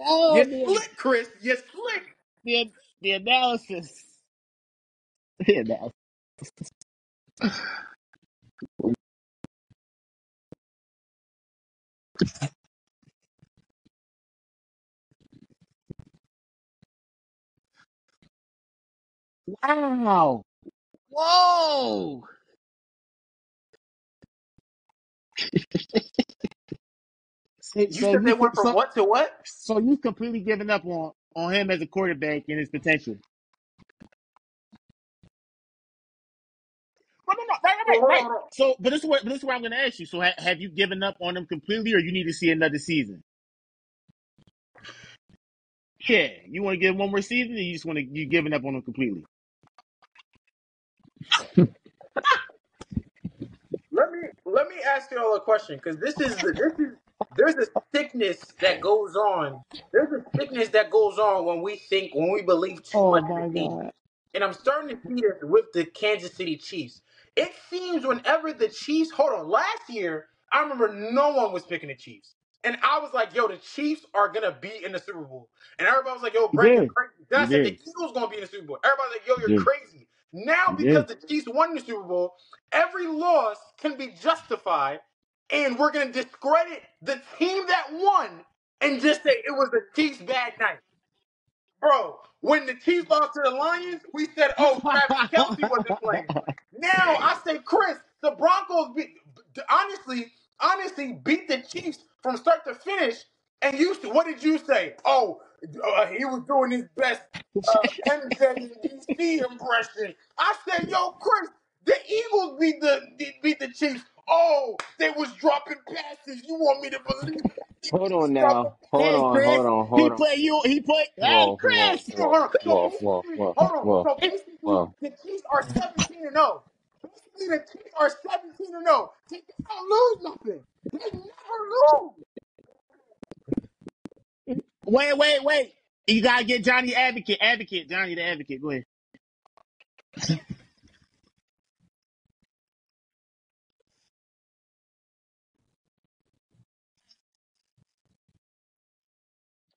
Oh, you the, slick, Chris. You slick. the, the analysis. The analysis. Wow. Whoa. So, You so said they you went from so, what to what? so you've completely given up on on him as a quarterback and his potential. No, no, no, right, right, Hold on, right, right. on. So, but this is what but this is what I'm going to ask you. So, ha- have you given up on him completely, or you need to see another season? Yeah, you want to give him one more season, or you just want to you giving up on him completely? Let me let me ask you all a question because this is the, this is there's a sickness that goes on. There's a sickness that goes on when we think when we believe too Oh much in my the god. And I'm starting to see this with the Kansas City Chiefs. It seems whenever the Chiefs, hold on, last year, I remember no one was picking the Chiefs. And I was like, yo, the Chiefs are going to be in the Super Bowl. And everybody was like, yo, You Brent, you're did. crazy. Then I said, the did. Eagles going to be in the Super Bowl. Everybody's like, yo, You you're did. crazy. Now, because did. the Chiefs won the Super Bowl, every loss can be justified. And we're going to discredit the team that won and just say it was the Chiefs' bad night. Bro, when the Chiefs lost to the Lions, we said, oh, Travis Kelce wasn't playing. Now I say, Chris, the Broncos beat, honestly, honestly beat the Chiefs from start to finish. And you, what did you say? Oh, uh, he was doing his best uh, MJ and DC impression. I said, yo, Chris, the Eagles beat the beat the Chiefs. Oh, they was dropping passes. You want me to believe? Hold on Dropping now. Hold hey, on, Chris. hold on, He hold on. play you. He play. Hey, Whoa, whoa, Chris. Hold on, whoa, hold on. So whoa, whoa, basically, whoa, hold on. whoa, So basically, whoa. the Chiefs are 17 and 0. Basically, the Chiefs are 17 and 0. They don't lose nothing. They never lose. Wait, wait, wait. You gotta get Johnny Advocate. Advocate. Johnny the Advocate. Go ahead.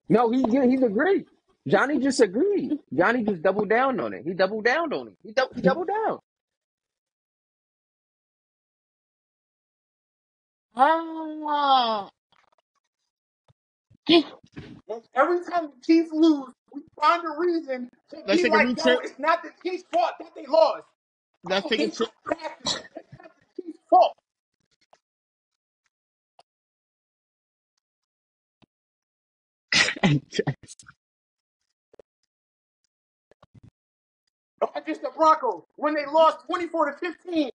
No, he he's agreed. Johnny just agreed. Johnny just doubled down on it. He doubled down on it. He, dou- he doubled down. Ah. And every time the Chiefs lose, we find a reason to Let's be take a like, trip. it's not the Chiefs' fault that they lost. Let's take a trip. It's not the Chiefs' fault. Against the Broncos when they lost 24 to 15.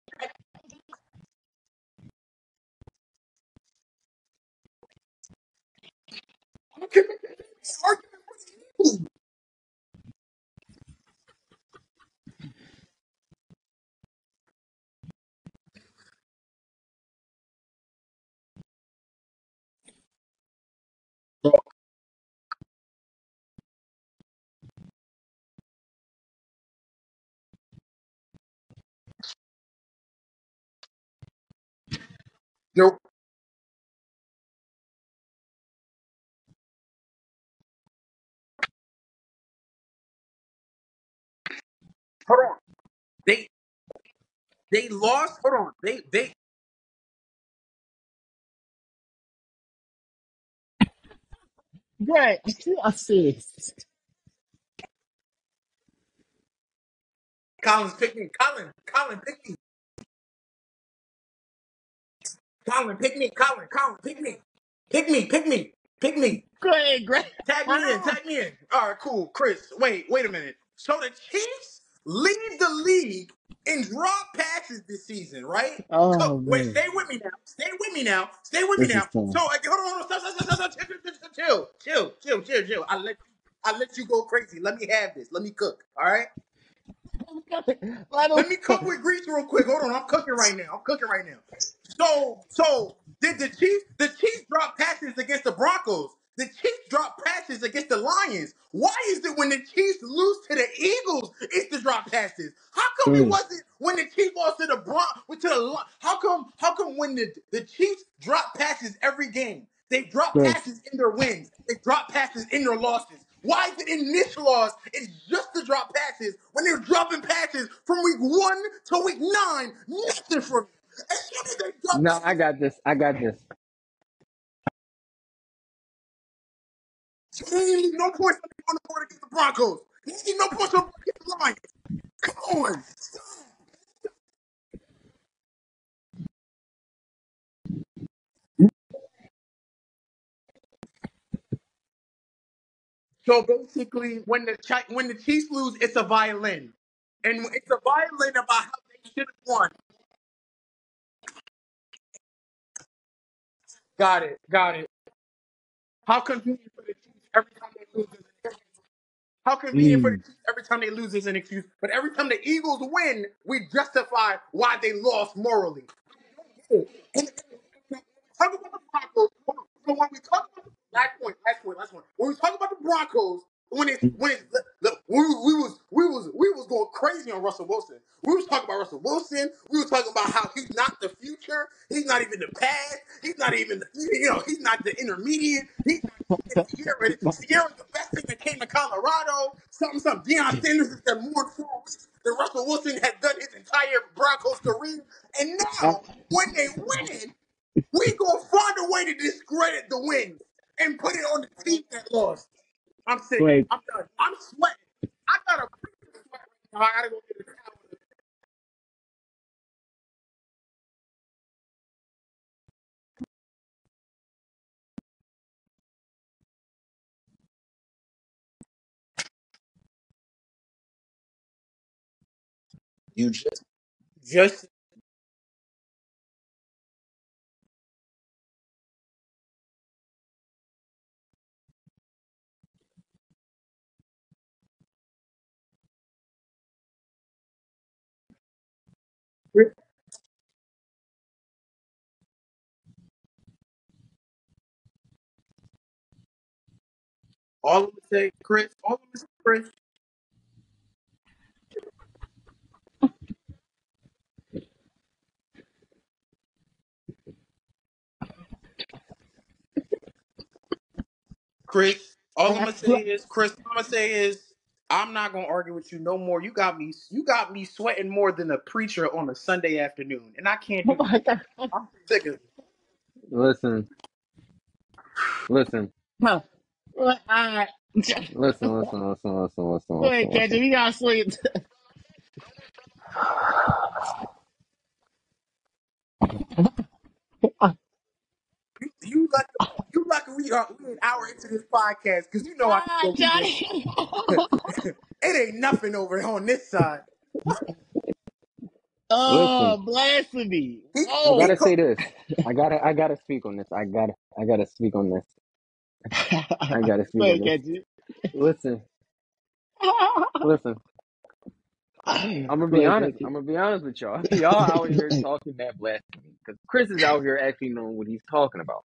No. Hold on. They they lost. Hold on. They they Greg, I'm serious. Collins pick me. Colin. Colin pick me. Colin pick me. Colin. Colin pick me. Pick me. Pick me. Pick me. Greg, Greg. Tag me in. Tag me in. All right, cool. Chris, wait, wait a minute. So the Chiefs lead the league in drop passes this season, right? Oh Co- Wait, man, stay with me now. Stay with me now. Stay with me this now. So hold on, hold on. Stop, stop, stop, stop, stop. Chill, chill, chill, chill, chill, chill, chill. I let I let you go crazy. Let me have this. Let me cook. All right. Let Let me cook with grease real quick. Hold on, I'm cooking right now. I'm cooking right now. So, so did the Chiefs? The Chiefs drop passes against the Broncos. The Chiefs drop passes against the Lions. Why is it when the Chiefs lose to the Eagles, it's the drop passes? How come it Mm. wasn't when the Chiefs lost to the Bron to the Li- How come? How come when the the Chiefs drop passes every game, they drop Chris, passes in their wins, they drop passes in their losses? Why is it in this loss? It's just the drop passes when they're dropping passes from week one to week nine. Nothing from as soon as they drop No, I got this. I got this. He didn't leave no points on the board against the Broncos. He didn't leave no points on the board against the Lions. Come on. So basically, when the Chi- when the Chiefs lose, it's a violin, and it's a violin about how they should have won. Got it. Got it. How convenient for the every time they lose. is an excuse. How convenient for the mm. Chiefs every time they lose is an excuse, but every time the Eagles win, we justify why they lost morally. And, and, and talk about the Broncos. hold on. So when we talk about the last point, last point, last point. When we talk about the Broncos, when it's when the, the, we, we was we was we was going crazy on Russell Wilson. We was talking about Russell Wilson. We was talking about how he's not the future. He's not even the past. He's not even the, you know he's not the intermediate. He's not even Sierra. Sierra's the best thing that came to Colorado. Something something. Deion Sanders is the more four weeks than Russell Wilson has done his entire Broncos career. And now uh, when they win, we gonna find a way to discredit the win and put it on the team that lost. I'm sick. Greg, I'm done. I'm sweating. I got a freaking sweat right now. I gotta go get a towel. You just just all I'm gonna say, Chris. All I'm gonna say, Chris. Chris. All I'm gonna say is, Chris. All I'm gonna say is, I'm not gonna argue with you no more. You got me. You got me sweating more than a preacher on a Sunday afternoon, and I can't oh do my that. God. I'm sick of it. Listen, listen, Huh. Well, I, listen, listen, listen, listen, listen, go listen, ahead, Catcher. listen. We gotta sleep. You, you lucky. You lucky we are we an hour into this podcast because you know I can ah, go eat Johnny. it. it ain't nothing over on this side. Listen, oh, blasphemy. He I he Oh. gotta co- say this. I gotta, I gotta speak on this. I gotta, I gotta speak on this. I gotta speak go on ahead, this. Catcher. Listen, listen. I'm gonna Go be honest. I'm gonna be honest with y'all. Y'all out here talking that blasphemy because Chris is out here actually knowing what he's talking about.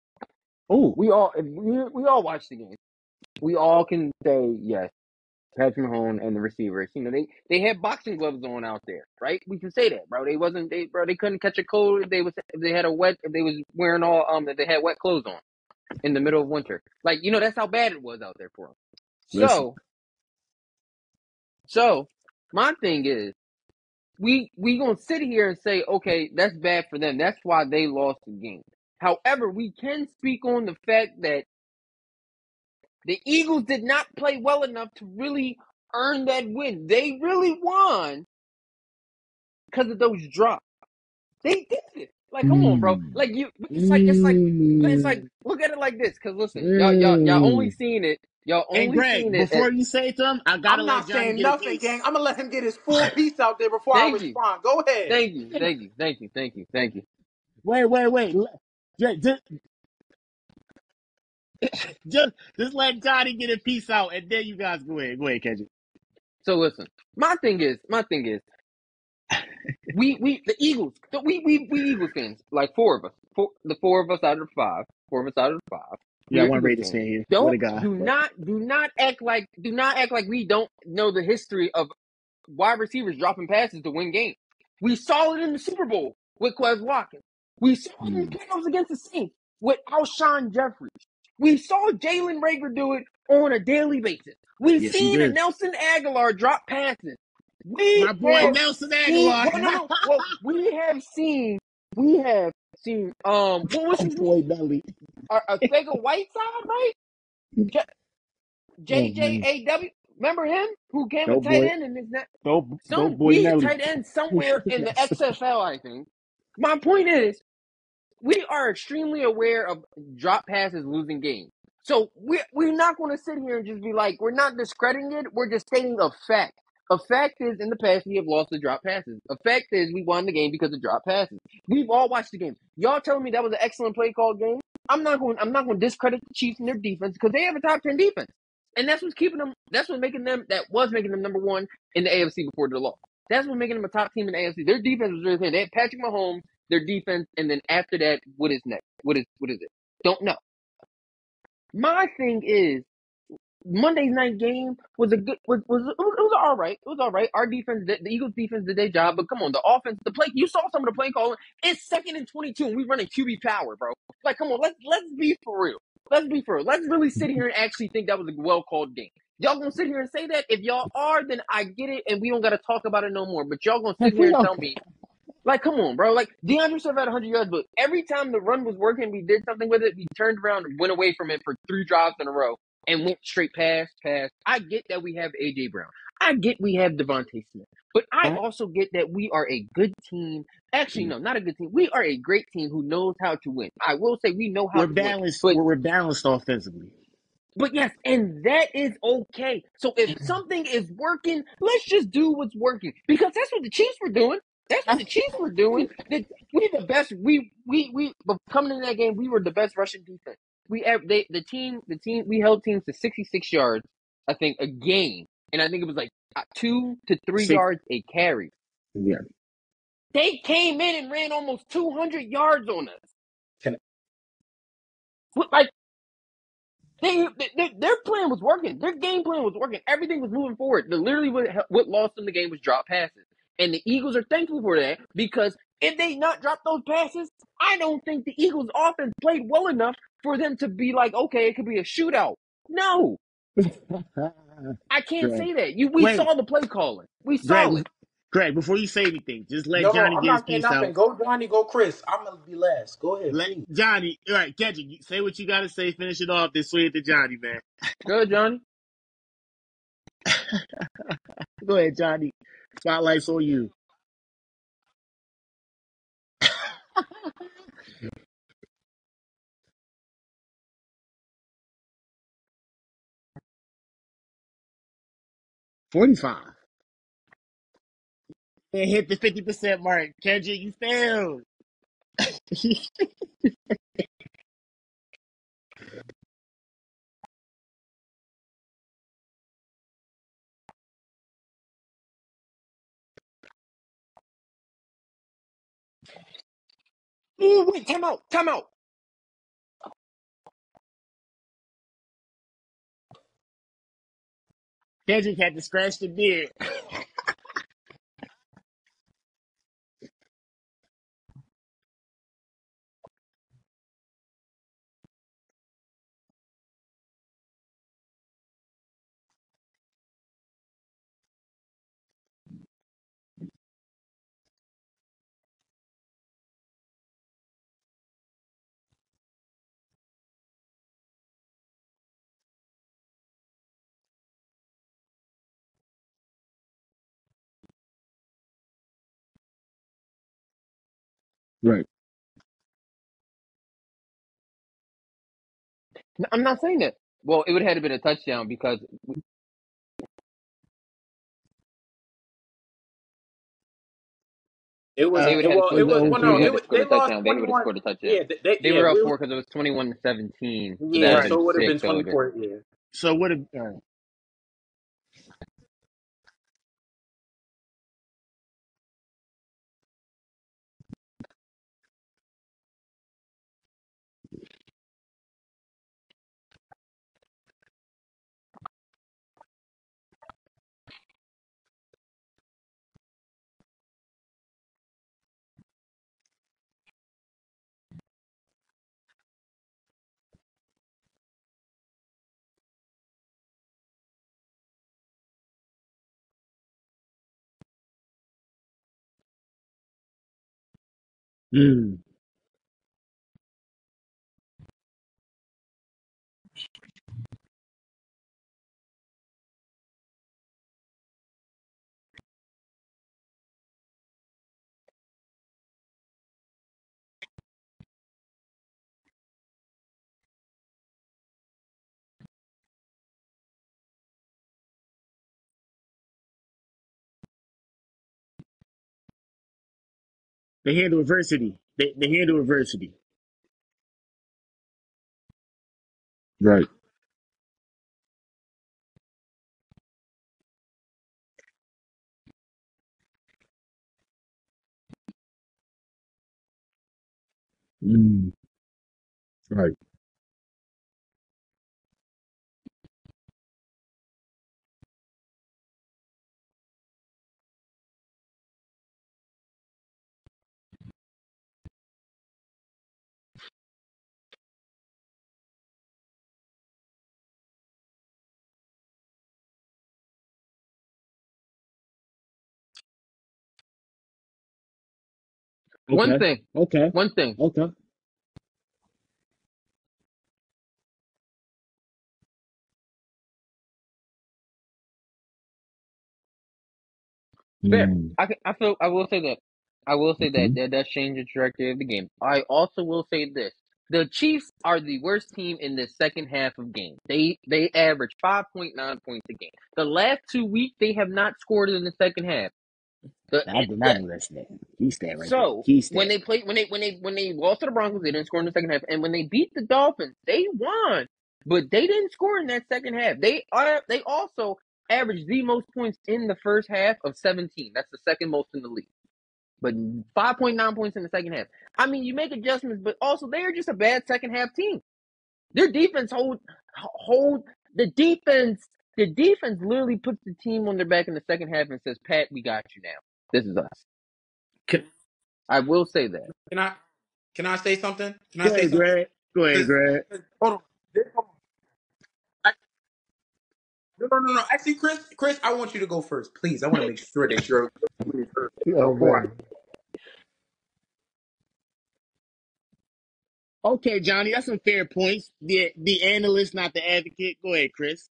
Oh, We all, if we, we all watch the game. We all can say yes. Patrick Mahomes and the receivers. You know, they they had boxing gloves on out there, right? We can say that, bro. They wasn't they bro. They couldn't catch a cold if they was if they had a wet if they was wearing all um if they had wet clothes on in the middle of winter. Like you know, that's how bad it was out there for them. Listen. So so my thing is we we gonna sit here and say okay that's bad for them. That's why they lost the game. However, we can speak on the fact that the Eagles did not play well enough to really earn that win. They really won because of those drops. They did it. Like, come on, bro. Mm. Like you, it's like it's like it's like Mm. look at it like this. Because listen, y'all y'all y'all only Mm. seen it. Y'all Hey, only Greg, seen it. At, before you say something, I gotta I'm let not saying get nothing, gang. I'm gonna let him get his full piece out there before I thank you, respond. Go ahead. thank you, thank you, thank you, thank you, thank you. Wait, wait, wait. Let- Just, just, just, just let Johnny get a piece out, and then you guys go ahead. Go ahead, Kendrick. So listen, my thing is, my thing is, we we the Eagles, the, we we we Eagles fans, like four of us, four, the four of us out of the five, four of us out of the five. Yeah, one Raiders fan here. What a Don't guy. do not do not act like do not act like we don't know the history of wide receivers dropping passes to win games. We saw it in the Super Bowl with Quez Watkins. We saw it in the Mm. playoffs against the Saints with Alshon Jeffries. We saw Jalen Reagor do it on a daily basis. We've Yes, seen a. Nelson Agholor drop passes. We My boy have Nelson seen Aguilar. well, no, no. Well, we have seen we have seen um what was My his name? boy Nelly. A, Arcega-Whiteside, right? J- Oh. JJAW. Remember him who came a tight boy. end and is not Dope, dope some boy we had Nelly. tight end somewhere in the XFL, I think. My point is, we are extremely aware of drop passes losing games. So we're we're not going to sit here and just be like we're not discrediting it. We're just stating a fact. A fact is, in the past, we have lost the drop passes. A fact is, we won the game because of drop passes. We've all watched the game. Y'all telling me that was an excellent play call game? I'm not going. I'm not going to discredit the Chiefs and their defense because they have a top ten defense, and that's what's keeping them. That's what's making them. That was making them number one in the AFC before the loss. That's what's making them a top team in the AFC. Their defense was really thin. They had Patrick Mahomes, their defense, and then after that, what is next? What is what is it? Don't know. My thing is Monday's night game was a good was was it was, it was all right. It was all right. Our defense, did, the Eagles defense did their job, but come on, the offense, the play. You saw some of the play calling. It's second and twenty two, and we running QB power, bro. Like, come on, let's let's be for real. Let's be for real. Let's really sit here and actually think that was a well called game. Y'all gonna sit here and say that? If y'all are, then I get it, and we don't gotta talk about it no more. But y'all gonna sit here and tell me like, come on, bro. Like, D'Andre Swift had 100 yards, but every time the run was working, we did something with it. We turned around and went away from it for three drives in a row and went straight past, past. I get that we have A.J. Brown. I get we have DeVonta Smith. But I also get that we are a good team. Actually, mm. no, not a good team. We are a great team who knows how to win. I will say we know how We're to win. balanced. But We're, balanced offensively. but yes, and that is okay. So if something is working, let's just do what's working because that's what the Chiefs were doing. That's what the Chiefs were doing. We the best. We we we. But coming into that game, we were the best rushing defense. We they the team the team we held teams to sixty six yards. I think a game, and I think it was like uh, two to three Six. yards a carry. Yeah. They came in and ran almost two hundred yards on us. Can- What, Like They, they, their plan was working. Their game plan was working. Everything was moving forward. The, literally, what, what lost them the game was drop passes. And the Eagles are thankful for that because if they not drop those passes, I don't think the Eagles' offense played well enough for them to be like, okay, it could be a shootout. No, I can't Greg. say that. You, we Wait. saw the play calling. We saw Greg, it. Greg, before you say anything, just let No, no, Johnny I'm get his piece out. Go Johnny, go Chris. I'm gonna be last. Go ahead, Let. Johnny, all right, Kendrick, you say what you got to say. Finish it off. Then swing it to Johnny, man. Good, Johnny. Go ahead, Johnny. Spotlight's on you. Forty-five. It hit the fifty percent mark. Kendrick, you failed. Ooh, wait, time out, time out. Kendrick had to scratch the beard. Right. No, I'm not saying that. Well, it would have had to been a touchdown because It was they Uh, would it, have had well to It it was score. was only well They no would twenty. have it had wa- to score they lost touchdown. They would have one. scored a touchdown. Yeah, they, they They yeah were up we four because it was 21 to 17 to yeah. that right. So it would have been six. So it- four. Yeah. So what? A, all right. Mm. They handle adversity. They they handle adversity. Right. Mm. Right. One thing, Okay. one thing. Okay. Fair. Mm. I I feel I will say that. I will say that Okay. that does change the trajectory of the game. I also will say this: the Chiefs are the worst team in the second half of games. They they average five point nine points a game. The last two weeks they have not scored in the second half. The, I did the not that's that. Key stat right there. so when they played when they when they when they lost to the Broncos, they didn't score in the second half, and when they beat the Dolphins, they won, but they didn't score in that second half. They are they also averaged the most points in the first half of seventeen. That's the second most in the league, but five point nine points in the second half. I mean, you make adjustments, but also they are just a bad second half team. Their defense hold hold the defense. The defense literally puts the team on their back in the second half and says, "Pat, we got you now. This is us." Can, I will say that. can I can I say something? Can I say ahead, something? Greg. Go ahead, 'Cause- Greg. 'cause- hold on. Hold on. I- No, no, no, no. Actually, Chris, Chris, I want you to go first, please. I want to make sure that you're. Oh Before I- man. Okay, Johnny, that's some fair points. The the analyst, not the advocate. Go ahead, Chris.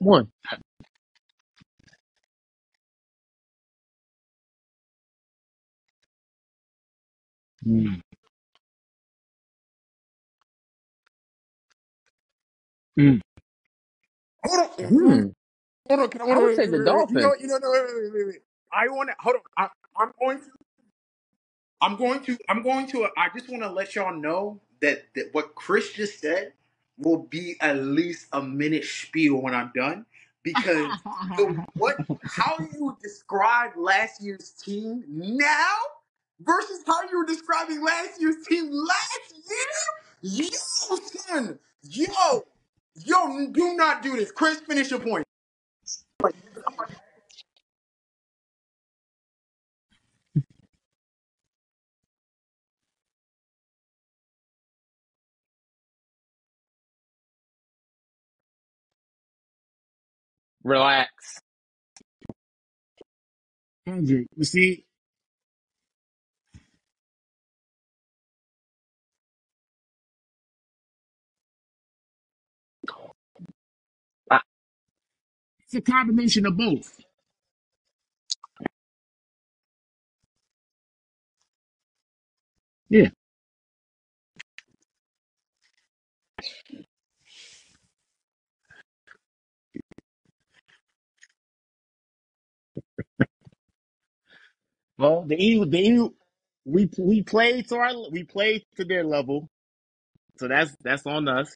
One. Mm. Mm. Hold on. Hmm. Hold on. Can I, I hold on, would wait, say wait, the wait, wait. You know, Dolphins. you know, no, wait, wait, wait, wait. I want to hold on. I, I'm going to. I'm going to. I'm going to. I just want to let y'all know that, that what Chris just said will be at least a minute spiel when I'm done because the what how you describe last year's team now versus how you were describing last year's team last year. Yo, son, yo, yo, do not do this. Chris, finish your point. Relax. Kendrick, you see, I, it's a combination of both. Yeah. Well, the Eagles, the Eagles, we we played to our we played to their level, so that's that's on us.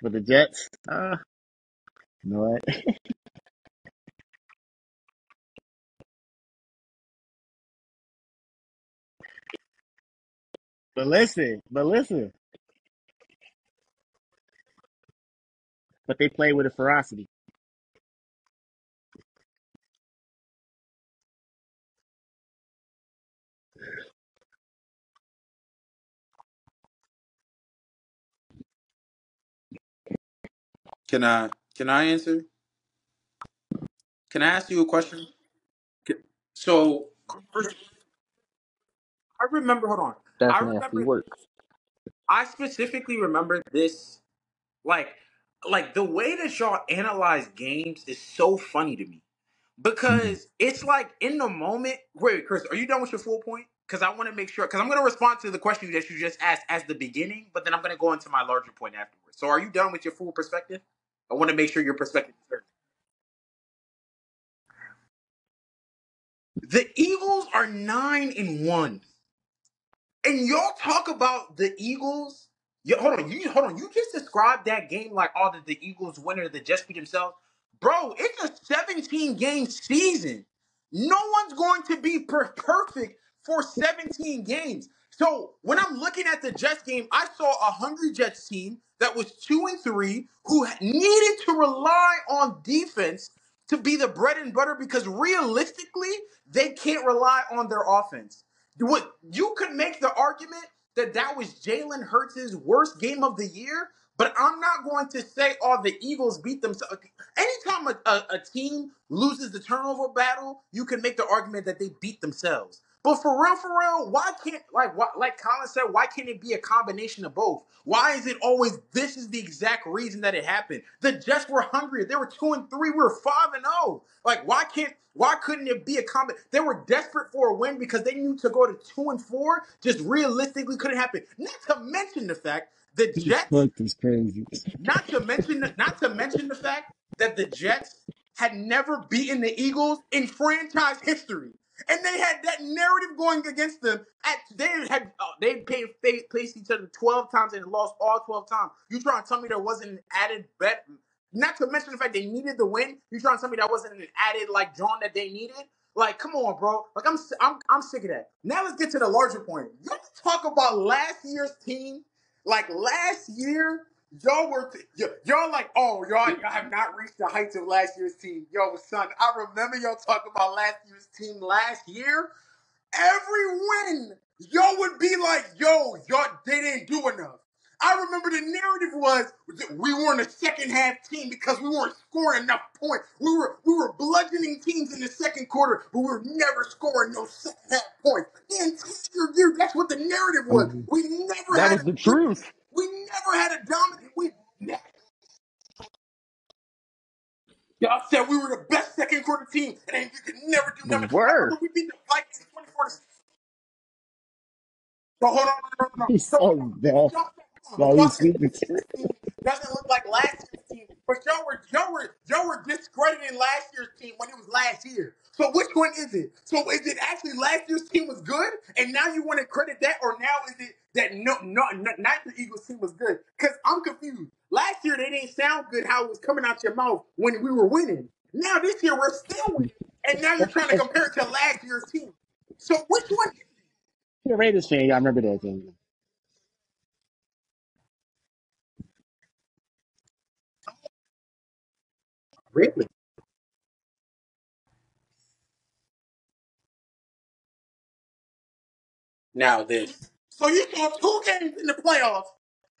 For the Jets, uh, you know what? But listen, but listen, but they play with a ferocity. Can I can I answer? Can I ask you a question? Can- So first, I remember. Hold on. that's I nasty remember. work. I specifically remember this. Like, like the way that y'all analyze games is so funny to me Mhm. because it's like in the moment. Wait, Chris, are you done with your full point? Because I want to make sure. Because I'm going to respond to the question that you just asked as the beginning, but then I'm going to go into my larger point afterwards. So, are you done with your full perspective? I want to make sure your perspective is clear. The Eagles are nine and one. And y'all talk about the Eagles. Yo, hold on, you hold on. You just described that game like oh, all the, the Eagles winner that just beat themselves. Bro, it's a 17 game season. No one's going to be per- perfect for 17 games. So when I'm looking at the Jets game, I saw a hungry Jets team that was two and three who needed to rely on defense to be the bread and butter because realistically, they can't rely on their offense. What you could make the argument that that was Jalen Hurts' worst game of the year, but I'm not going to say, "Oh, the Eagles beat themselves." Uh, anytime a, a, a team loses the turnover battle, you can make the argument that they beat themselves. But for real, for real, why can't like what like Colin said, why can't it be a combination of both? Why is it always this is the exact reason that it happened? The Jets were hungry. They were two and three. We were five and zero. Like why can't why couldn't it be a combi? They were desperate for a win because they knew to go to two and four just realistically couldn't happen. Not to mention the fact the Jets is crazy. not to mention, not to mention the fact that the Jets had never beaten the Eagles in franchise history, and they had that narrative going against them. At they had uh, they paid they placed each other twelve times and lost all twelve times. You trying to tell me there wasn't an added bet? Not to mention the fact they needed the win. You trying to tell me that wasn't an added like drawn that they needed? Like, come on, bro. Like, I'm I'm I'm sick of that. Now let's get to the larger point. You talk about last year's team like last year, y'all were t- y- y'all like, oh, y'all, y'all have not reached the heights of last year's team. Yo, son, I remember y'all talking about last year's team last year. Every win, y'all would be like, yo, y'all they didn't do enough. I remember the narrative was that we weren't a second half team because we weren't scoring enough points. We were we were bludgeoning teams in the second quarter, but we were never scoring no second half points. The entire year, that's what the narrative was. Um, We never That had a the good. truth. We never had a dominant. We y'all said we were the best second quarter team, and then you could never do We nothing. I were. remember we beat the Vikings twenty four So hold on, no, no, no. no. he's So bad. y'all, No, y'all said sleeping. this team doesn't look like last year's team. But y'all were y'all were y'all were discrediting last year's team when it was last year. So which one is it? So is it actually last year's team was good, and now you want to credit that, or now is it that no, no, no not the Eagles team was good? Because I'm confused. Last year they didn't sound good how it was coming out your mouth when we were winning. Now this year we're still winning, and now you're trying to compare it to last year's team. So which one? You're a Raiders fan. Y'all remember that thing. Really? Now this. So you saw two games in the playoffs.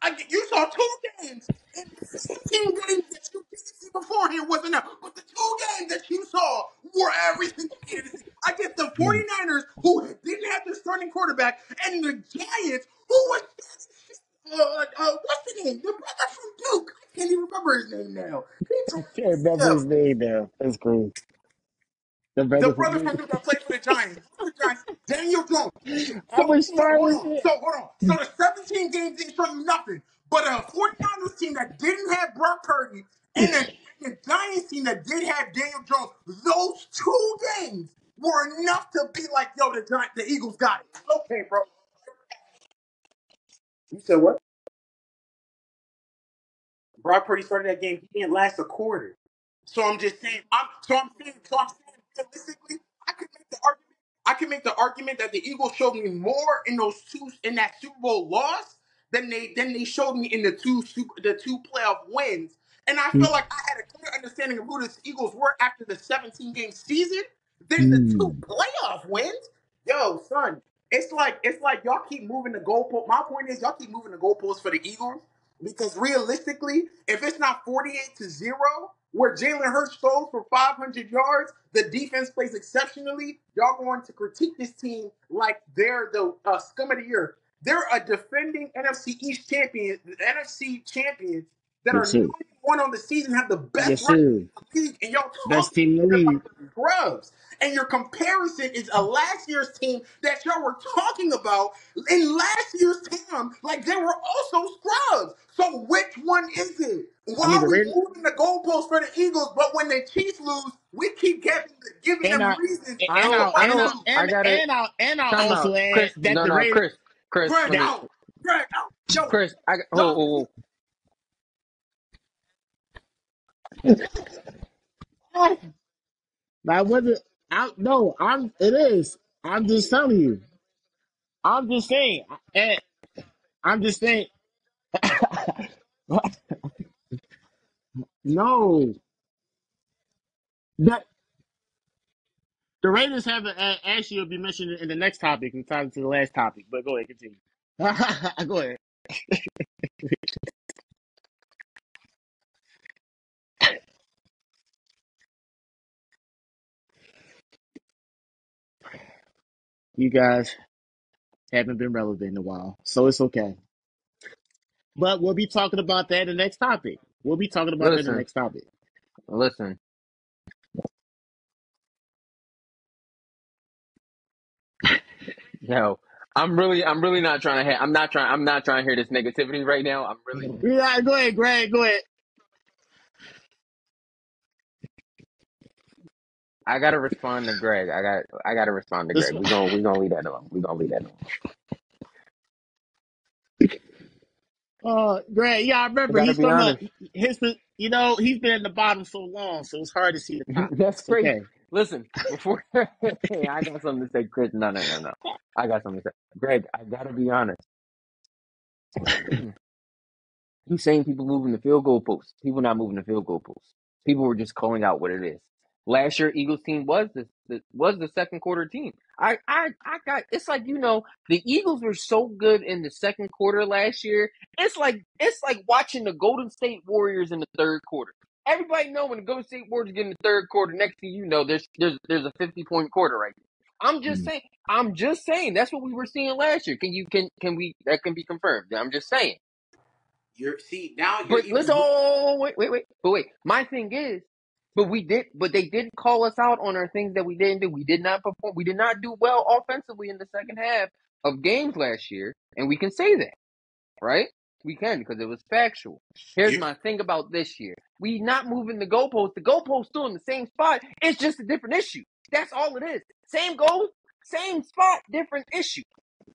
I, you saw two games. And the 16 games that you didn't see beforehand wasn't enough. But the two games that you saw were everything you needed to see. Against the hmm. 49ers, who didn't have their starting quarterback, and the Giants, who was uh, uh, what's the name? The brother from Duke. I can't even remember his name now. I can't remember his name now. That's crazy. The The brother brother from from Duke that played for the Giants. For the Giants, Daniel Jones. I So, was so hold on. So hold on. So the 17 games didn't show you nothing. But a 49ers team that didn't have Brock Purdy and a, the Giants team that did have Daniel Jones, those two games were enough to be like, yo, the Giants, the Eagles got it. Okay, bro. You said what? Brock Purdy started that game. He didn't last a quarter. So I'm just saying. I'm so I'm saying. So I'm saying realistically, I could make the argument. I can make the argument that the Eagles showed me more in those two in that Super Bowl loss than they than they showed me in the two super the two playoff wins. And I feel like I had a clear understanding of who the Eagles were after the 17 game season than the two Mm. playoff wins. Yo, son, it's like it's like y'all keep moving the goalpost. My point is y'all keep moving the goalposts for the Eagles because realistically, if it's not 48 to 0, where Jalen Hurts throws for 500 yards, the defense plays exceptionally, y'all going to critique this team like they're the uh, scum of the year. They're a defending NFC East champion, the NFC champions that are Yes, sir. 91 on the season, have the best Yes, record sir. in the league, and y'all Best talking team in the about league. the scrubs. And your comparison is a last year's team that y'all were talking about in last year's team, like they were also scrubs. So which one is it? Why I mean, are we Raiders moving the goalposts for the Eagles, but when the Chiefs lose, we keep giving, giving and them I reasons I and to I'll don't. I why and don't. I'll lose. I and gotta and I'll and I'll time also out, add Chris. that No, the no, Raiders. Chris. Chris, Greg let me. out. Greg out. Yo, Chris, I got. no, Whoa, whoa, I wasn't. I no. I'm. It is. I'm just telling you. I'm just saying. And I'm just saying. no. That the Raiders haven't uh, actually will be mentioned in the next topic and tied to the last topic. But go ahead, continue. go ahead. You guys haven't been relevant in a while, so it's okay. But we'll be talking about that in the next topic. We'll be talking about that in the Listen, next topic. listen. Yo, I'm really, I'm really not trying to. Ha- I'm not trying. I'm not trying to hear this negativity right now. I'm really. Yeah, go ahead, Greg. Go ahead. I gotta respond to Greg. I got. I gotta respond to Greg. We gonna. We gonna leave that alone. We're gonna leave that alone. uh, Greg. Yeah, I I remember gotta he's be from a his. You know, he's been at the bottom so long, so it's hard to see the top. That's It's crazy. okay. Listen, before hey, I got something to say, Chris. No, no, no, no. I got something to say. Greg, I gotta be honest. He's saying people moving the field goal posts. People not moving the field goal posts. People were just calling out what it is. Last year, Eagles team was the, the was the second quarter team. I, I I got. It's like you know the Eagles were so good in the second quarter last year. It's like it's like watching the Golden State Warriors in the third quarter. Everybody know when the Golden State Warriors get in the third quarter. Next thing you know, there's there's there's a fifty point quarter right there. I'm just Mm. saying. I'm just saying. That's what we were seeing last year. Can you can can we that can be confirmed? I'm just saying. you're see now you're But even listen, oh, wait, wait, wait. But wait, my thing is, but we did, but they did call us out on our things that we didn't do. We did not perform. We did not do well offensively in the second half of games last year, and we can say that, right? we can because it was factual. Here's You, my thing about this year: we not moving the goalpost. The goalpost still in the same spot. It's just a different issue. That's all it is. Same goal, same spot, different issue.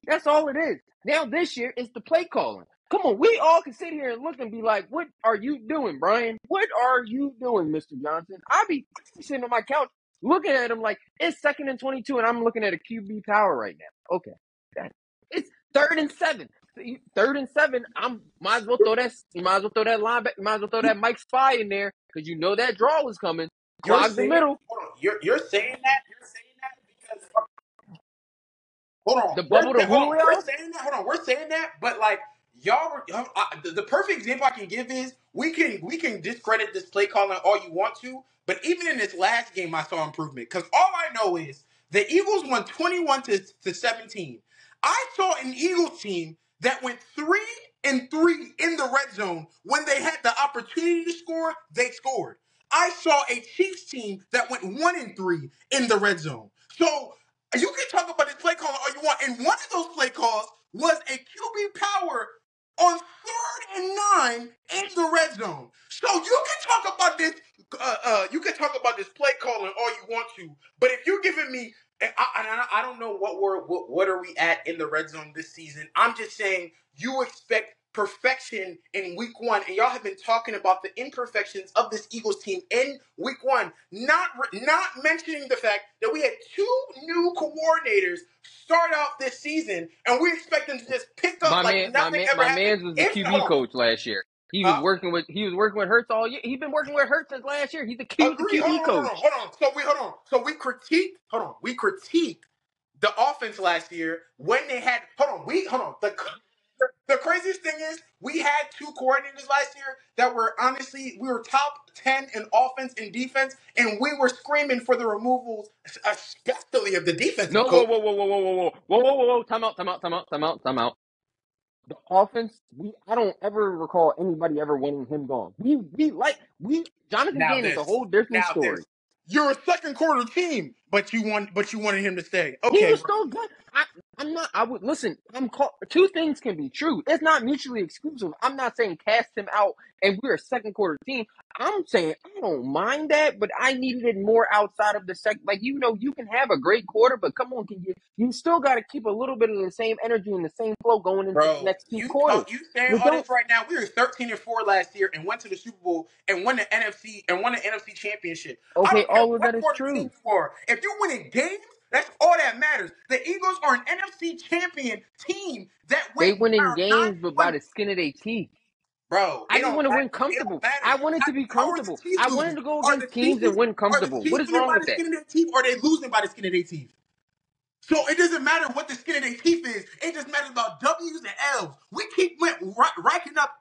That's all it is. Now this year is the play calling. Come on, we all can sit here and look and be like, "What are you doing, Brian? What are you doing, Mister Johnson?" I be sitting on my couch looking at him like it's second and twenty-two, and I'm looking at a QB power right now. Okay, that, it's third and seven. Third and seven. I'm might as well throw that. You might as well throw that line. You might as well throw that Mike Spy in there because you know that draw was coming. you're Clog the saying, middle. you're you're saying that, you're saying that because hold on, The we're, bubble to hold on, Julio. we're saying that, hold on, we're saying that, but like y'all, were, uh, the, the perfect example I can give is we can we can discredit this play calling all you want to, but even in this last game, I saw improvement because all I know is the Eagles won twenty one to to seventeen. I saw an Eagles team that went three and three in the red zone when they had the opportunity to score, they scored. I saw a Chiefs team that went one and three in the red zone. So you can talk about this play call all you want, and one of those play calls was a QB power on third and nine in the red zone. So you can talk about this. Uh, uh, you can talk about this play calling all you want to, but if you're giving me, and I, I don't know what we're what, what are we at in the red zone this season. I'm just saying you expect perfection in week one, and y'all have been talking about the imperfections of this Eagles team in week one, not not mentioning the fact that we had two new coordinators start off this season, and we expect them to just pick up My like man, my nothing man, ever my happened. man's was the QB coach last year. He was huh? working with he was working with Hurts all year. He's been working with Hurts since last year. He's the he was the Agree. Hold QB on, hold on, hold on. So we hold on. So we critique. Hold on. We critique the offense last year when they had. Hold on. We hold on. The the, the craziest thing is we had two coordinators last year that were honestly we were top ten in offense and defense, and we were screaming for the removals, especially of the defensive No, whoa, coach. whoa, whoa, whoa, whoa, whoa, whoa, whoa, whoa, whoa, whoa, time out, time out, time out, time out, time out. The offense, we I don't ever recall anybody ever wanting him gone. We we like we Jonathan Now Gannon is a whole different Now story. this. You're a second quarter team, but you want but you wanted him to stay. He was bro. still good. I, I'm not. I would listen. I'm call, two things can be true. It's not mutually exclusive. I'm not saying cast him out and we're a second quarter team. I'm saying I don't mind that, but I needed it more outside of the second. Like you know, you can have a great quarter, but come on, can you? You still got to keep a little bit of the same energy and the same flow going into the next two you quarters. you saying all this right now? We were thirteen and four last year and went to the Super Bowl and won the NFC and won the NFC Championship. Okay, all of that is true. If you're winning games, that's all that matters. The Eagles are an NFC champion team that They went winning nine games, but by one. the skin of their teeth. Bro, I it just don't want to matter. win It comfortable. matter. I wanted to be How, how are the comfortable. Chiefs I losing? wanted to go Are the against teams Chiefs and win are the comfortable. Chiefs What is winning wrong by with the that? skin of their teeth or are they losing by the skin of their teeth? So it doesn't matter what the skin of their teeth is. It just matters about W's and L's. We keep went, ra- racking up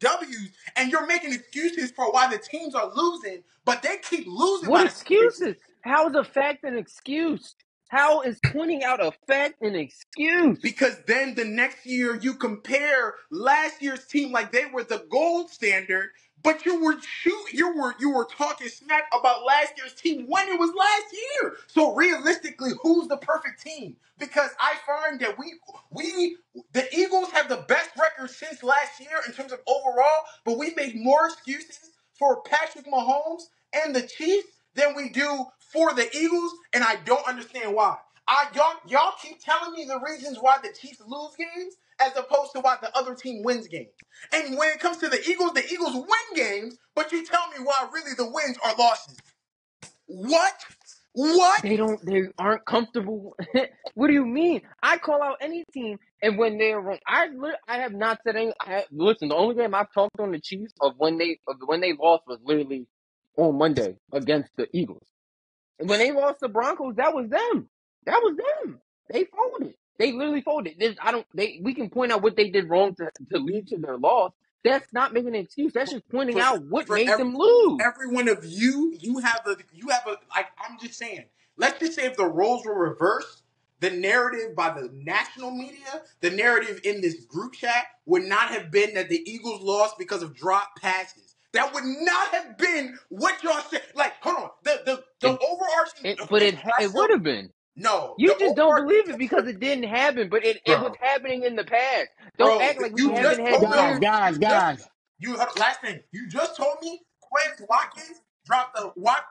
W's, and you're making excuses for why the teams are losing, but they keep losing What by the skin of their teeth. excuses? How is a fact an excuse? How is pointing out a fact an excuse? Because then the next year you compare last year's team like they were the gold standard, but you were shoot, you were you were talking smack about last year's team when it was last year. So realistically, who's the perfect team? Because I find that we we the Eagles have the best record since last year in terms of overall, but we make more excuses for Patrick Mahomes and the Chiefs than we do for the Eagles, and I don't understand why. I y'all y'all keep telling me the reasons why the Chiefs lose games as opposed to why the other team wins games. And when it comes to the Eagles, the Eagles win games, but you tell me why really the wins are losses. What? What? They don't. They aren't comfortable. what do you mean? I call out any team, and when they're wrong, I I have not said any. I listen, the only game I've talked on the Chiefs of when they of when they lost was literally on Monday against the Eagles. And when they lost the Broncos, that was them. That was them. They folded. They literally folded. There's, I don't. They we can point out what they did wrong to, to lead to their loss. That's not making an excuse. That's just pointing for out what made every, them lose. every one of you, you have a you have a like I'm just saying. Let's just say if the roles were reversed, the narrative by the national media, the narrative in this group chat would not have been that the Eagles lost because of drop passes. That would not have been what y'all said. Like, hold on, the the the It, overarching. it, but it it would have been. No, You just don't believe it because it didn't happen, but it, it was happening in the past. Don't Bro, act like we you just haven't had told me. Guys, years. guys, You just guys. you last thing. You just told me Quez Watkins dropped the what?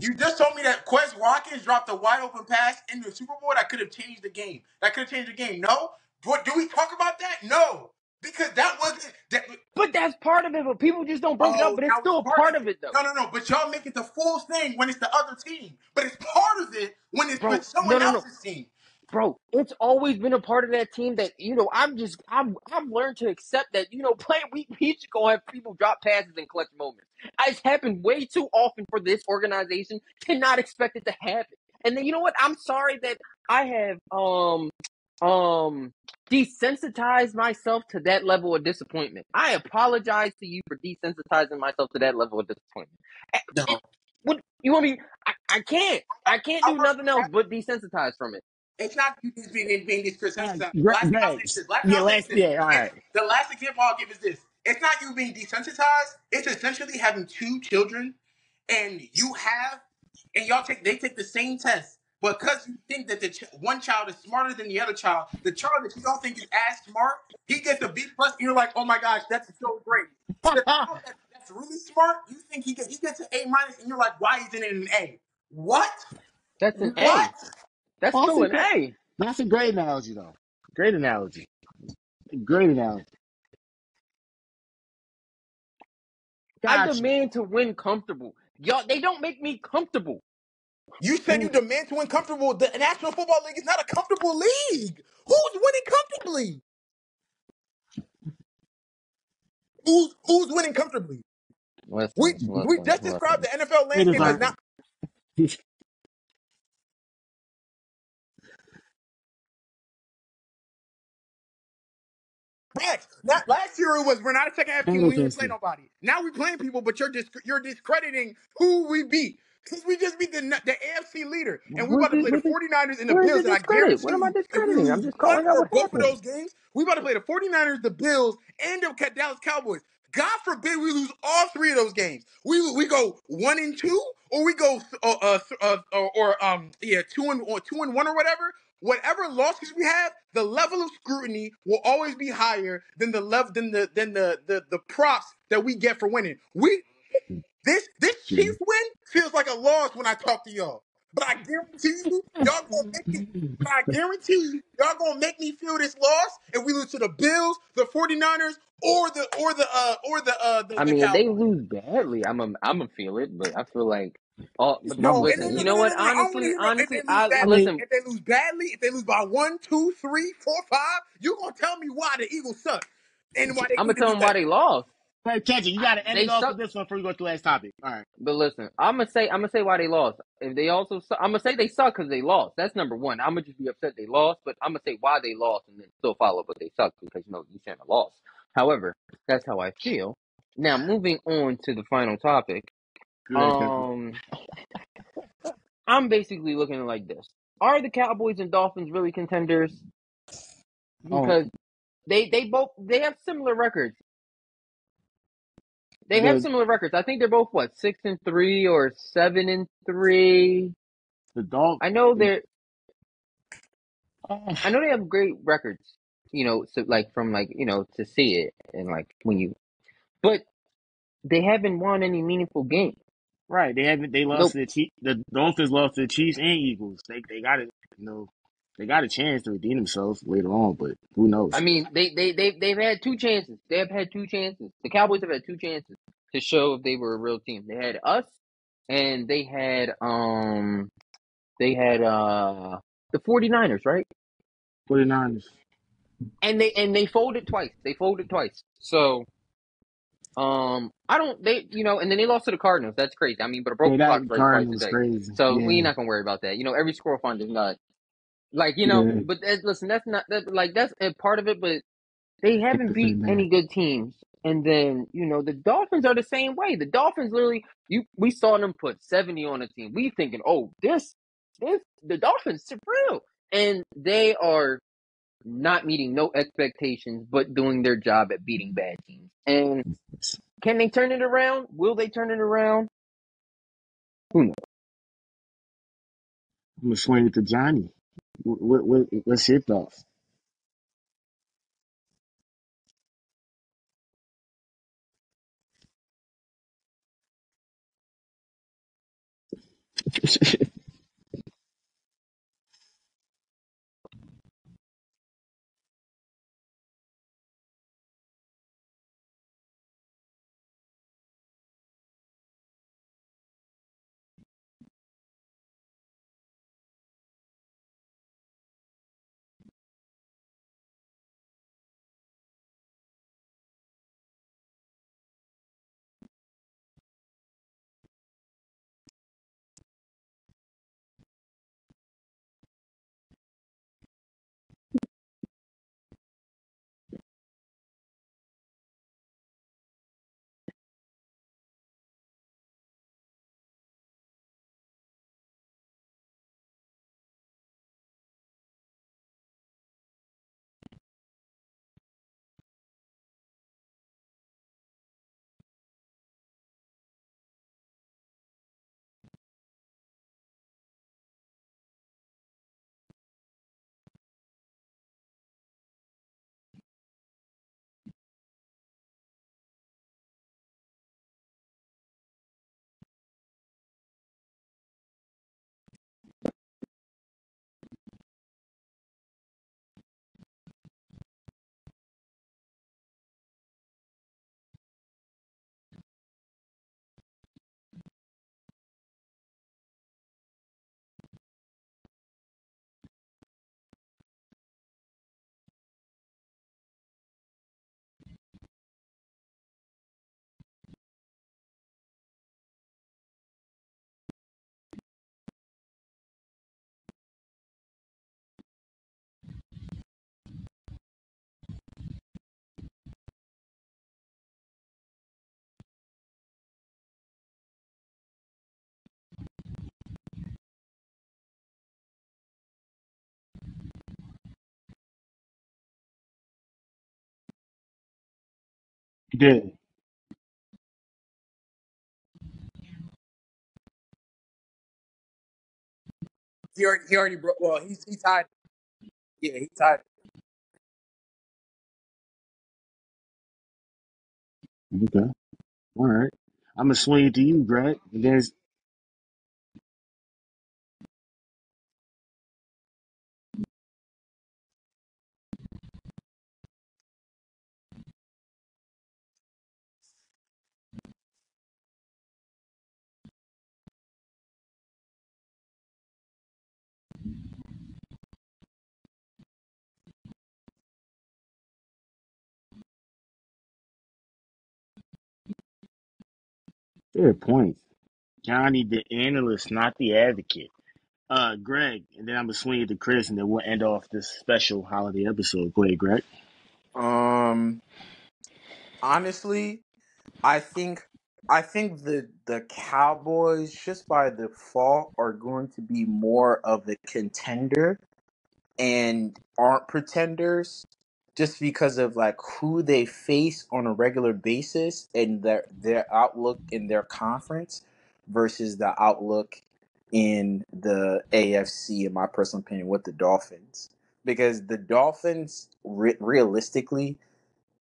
You just told me that Quez Watkins dropped a wide open pass in the Super Bowl that could have changed the game. That could have changed the game. No, but do we talk about that? No, because that wasn't. That, But that's part of it. But people just don't bring it up. oh, But it's still a part part of of it. though. No, no, no. But y'all make it the full thing when it's the other team. But it's part of it when it's Bro, with someone no, no. else's team. Bro, it's always been a part of that team that, you know, I'm just, I've, I've learned to accept that, you know, playing week, we should go have people drop passes in clutch moments. It's happened way too often for this organization to not expect it to happen. And then, you know what? I'm sorry that I have, um, um, desensitized myself to that level of disappointment. I apologize to you for desensitizing myself to that level of disappointment. No, It, what, you want me, I, I can't, I can't do nothing else but desensitize from it. It's not you just being being desensitized. Gre- Last thing I'll say Greg, is this. Last yeah, I'll say is last, yeah, all the last example I'll give is this. It's not you being desensitized. It's essentially having two children, and you have, and y'all take they take the same test, but because you think that the ch- one child is smarter than the other child, the child that you don't think is as smart, he gets a B plus, and you're like, oh my gosh, that's so great. The child that, that's really smart, you think he gets he gets an A minus, and you're like, why isn't it an A? What? That's an A. What? That's That's still an A. that's a great analogy, though. Great analogy. Great analogy. I demand to win comfortable. Y'all, they don't make me comfortable. You said you demand to win comfortable. The National Football League is not a comfortable league. Who's winning comfortably? Who's who's winning comfortably? Listen, We we listen, just described listen. the NFL It is landscape as like, not Rex. Not last year it was we're not a second half team. We didn't play inconsistent. nobody. Now we're playing people, but you're dis- you're discrediting who we beat. Because we just beat the the AFC leader, and we What about to play the what did, 49ers and the Bills. And I guarantee what am I you, if we discrediting? I'm just calling out both of those games, We're about to play the 49ers, the Bills, and the Dallas Cowboys. God forbid we lose all three of those games. We we go one and two, or we go uh, uh, uh, or, or um yeah two and or two and one or whatever. Whatever losses we have, the level of scrutiny will always be higher than the level than the than the the, the props that we get for winning. We this this Chiefs win feels like a loss when I talk to y'all. But I guarantee you, y'all gonna make it. But I guarantee you, y'all gonna make me feel this loss if we lose to the Bills, the 49ers, or the or the uh or the uh the, I the mean, if they Cowboys. lose badly, I'm a, I'm gonna feel it, but I feel like, oh, but No, and listen, no, you no, know no, what? no, no. I don't want to Honestly, hear no. If honestly, they lose I I badly, listen. if they lose badly, if they lose by one, two, three, four, five, you gonna tell me why the Eagles suck and why they I'm gonna tell do them why better. they lost. Hey, Kenji, you got to end it off suck. with this one before we go to the last topic. All right. But listen, I'm gonna say I'm gonna say why they lost. If they also, su- I'm gonna say they suck because they lost. That's number one. I'm gonna just be upset they lost, but I'm gonna say why they lost and then still follow, but they suck because you know you shouldn't have lost. However, that's how I feel. Now moving on to the final topic. Go ahead, Kenji. Um, I'm basically looking at it like this: Are the Cowboys and Dolphins really contenders? Oh, Because they they both they have similar records. They have similar records. I think they're both what six and three or seven and three. the dog. I know they're Oh, I know they have great records, you know, so like from like, you know, to see it and like when you but they haven't won any meaningful games. Right. They haven't. They lost Nope. to the Chiefs. The Dolphins lost to the Chiefs and Eagles. They they got it. You know, they got a chance to redeem themselves later on, but who knows? I mean, they they they they've had two chances. They have had two chances. The Cowboys have had two chances to show if they were a real team. They had us and they had um they had uh the 49ers, right? 49ers. And they and they folded twice. They folded twice. So um I don't they you know and then they lost to the Cardinals. That's crazy. I mean, but a broken that clock breaks twice a day. crazy. So we're not gonna worry about that. You know, every score fund is not like you know. yeah. But that, listen, that's not that like that's a part of it. But they haven't the beat any good teams. And then you know the Dolphins are the same way. The Dolphins literally, you we saw them put seventy on a team. We thinking, oh, this this the Dolphins are real, and they are not meeting no expectations, but doing their job at beating bad teams. And can they turn it around? Will they turn it around? Who knows? I'm gonna swing it to Johnny. What, what, what's your thoughts? Good. He already, he already broke. Well, he's he tied. Yeah, he tied. Okay. All right. I'm gonna swing it to you, Greg. And then fair points. Johnny, the analyst, not the advocate. Uh, Greg, and then I'm gonna swing it to Chris, and then we'll end off this special holiday episode. Go ahead, Greg. Um, honestly, I think I think the the Cowboys just by default are going to be more of a contender and aren't pretenders just because of like who they face on a regular basis and their their outlook in their conference versus the outlook in the AFC in my personal opinion with the Dolphins. Because the Dolphins re- realistically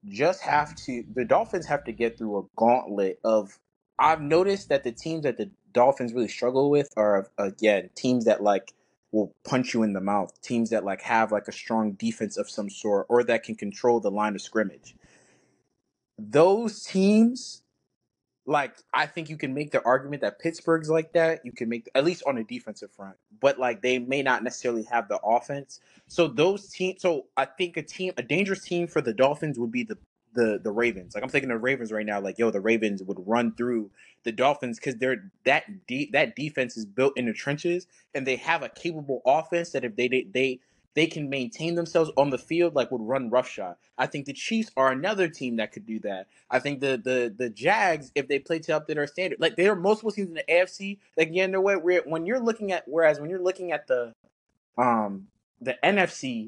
just have to the Dolphins have to get through a gauntlet of I've noticed that the teams that the Dolphins really struggle with are again teams that like will punch you in the mouth, teams that like have like a strong defense of some sort or that can control the line of scrimmage. Those teams like I think you can make the argument that Pittsburgh's like that. You can make at least on the defensive front, but like they may not necessarily have the offense. So those teams. So I think a team, a dangerous team for the Dolphins would be the the the Ravens. Like I'm thinking of Ravens right now. Like yo, the Ravens would run through the Dolphins because they're that de- that defense is built in the trenches, and they have a capable offense that if they they, they they can maintain themselves on the field like would run roughshod. I think the Chiefs are another team that could do that. I think the the the Jags, if they play to up to their standard, like there are multiple teams in the AFC that can get in their way. Where when you're looking at, whereas when you're looking at the um the NFC,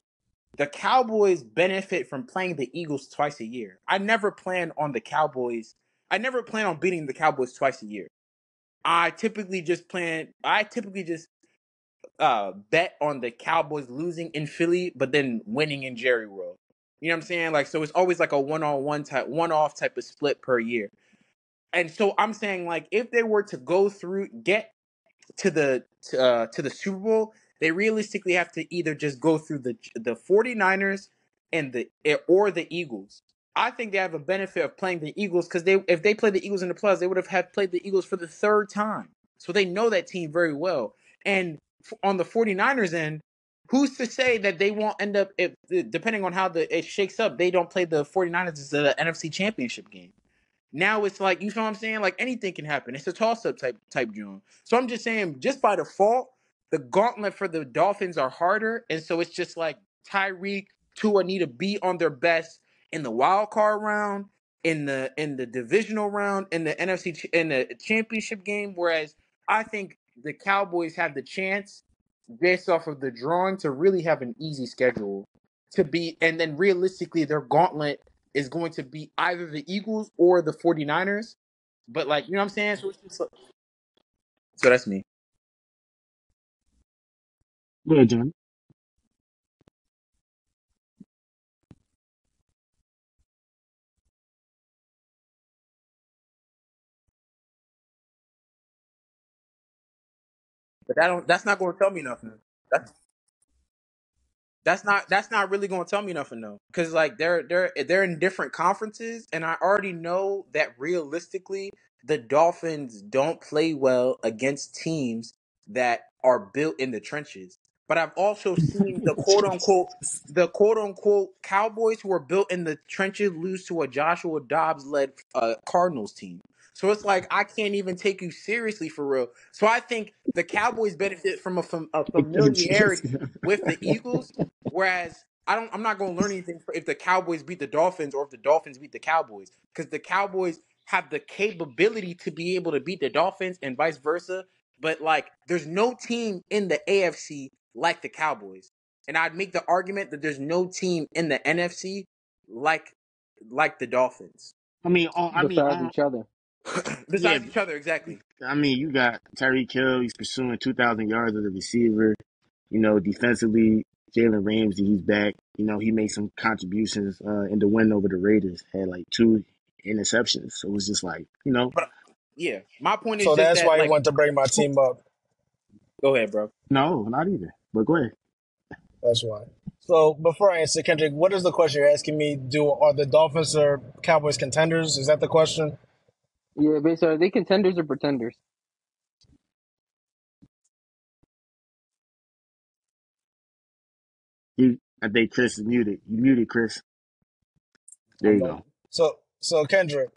the Cowboys benefit from playing the Eagles twice a year. I never plan on the Cowboys. I never plan on beating the Cowboys twice a year. I typically just plan. I typically just uh, bet on the Cowboys losing in Philly, but then winning in Jerry World. You know what I'm saying? Like, so it's always like a one on one type, one off type of split per year. And so I'm saying, like, if they were to go through, get to the to, uh, to the Super Bowl, they realistically have to either just go through the the 49ers and the eh, or the Eagles. I think they have a benefit of playing the Eagles because they if they played the Eagles in the playoffs, they would have had played the Eagles for the third time. So they know that team very well. And on the 49ers end, who's to say that they won't end up if depending on how the it shakes up, they don't play the 49ers as the NFC championship game. Now it's like you know what I'm saying. Like anything can happen. It's a toss up type type joint. So I'm just saying, just by default, the gauntlet for the Dolphins are harder, and so it's just like Tyreek, Tua need to be on their best in the wild card round, in the in the divisional round, in the NFC in the championship game. Whereas I think the Cowboys have the chance, based off of the drawing, to really have an easy schedule to be, and then realistically, their gauntlet is going to be either the Eagles or the 49ers. But like, you know what I'm saying? So, like- so that's me. John. But that don't that's not going to tell me nothing. That's that's not that's not really going to tell me nothing though because like they're they're they're in different conferences and i already know that realistically the dolphins don't play well against teams that are built in the trenches but i've also seen the quote unquote the quote unquote cowboys who are built in the trenches lose to a joshua dobbs led uh, cardinals team. So it's like i can't even take you seriously for real. So i think the cowboys benefit from a, fam- a familiarity with the eagles Whereas I don't, I'm not going to learn anything if the Cowboys beat the Dolphins or if the Dolphins beat the Cowboys because the Cowboys have the capability to be able to beat the Dolphins and vice versa. But like, there's no team in the AFC like the Cowboys, and I'd make the argument that there's no team in the NFC like like the Dolphins I mean, all, I mean, besides all, each other. besides Yeah. each other. Exactly. I mean, you got Tyreek Hill. He's pursuing 2,000 yards as a receiver. You know, defensively, Jalen Ramsey, he's back. You know, he made some contributions uh, in the win over the Raiders. Had like two interceptions. So it was just like, you know, But yeah, my point is So just that's that why you want to bring my team up. go ahead, bro. no, not either. But go ahead. That's why. So before I answer, Kendrick, what is the question you're asking me? Do are the Dolphins or Cowboys contenders? Is that the question? Yeah, basically, are they contenders or pretenders? You, I think Chris is muted. You muted, Chris. There you go. So so Kendrick,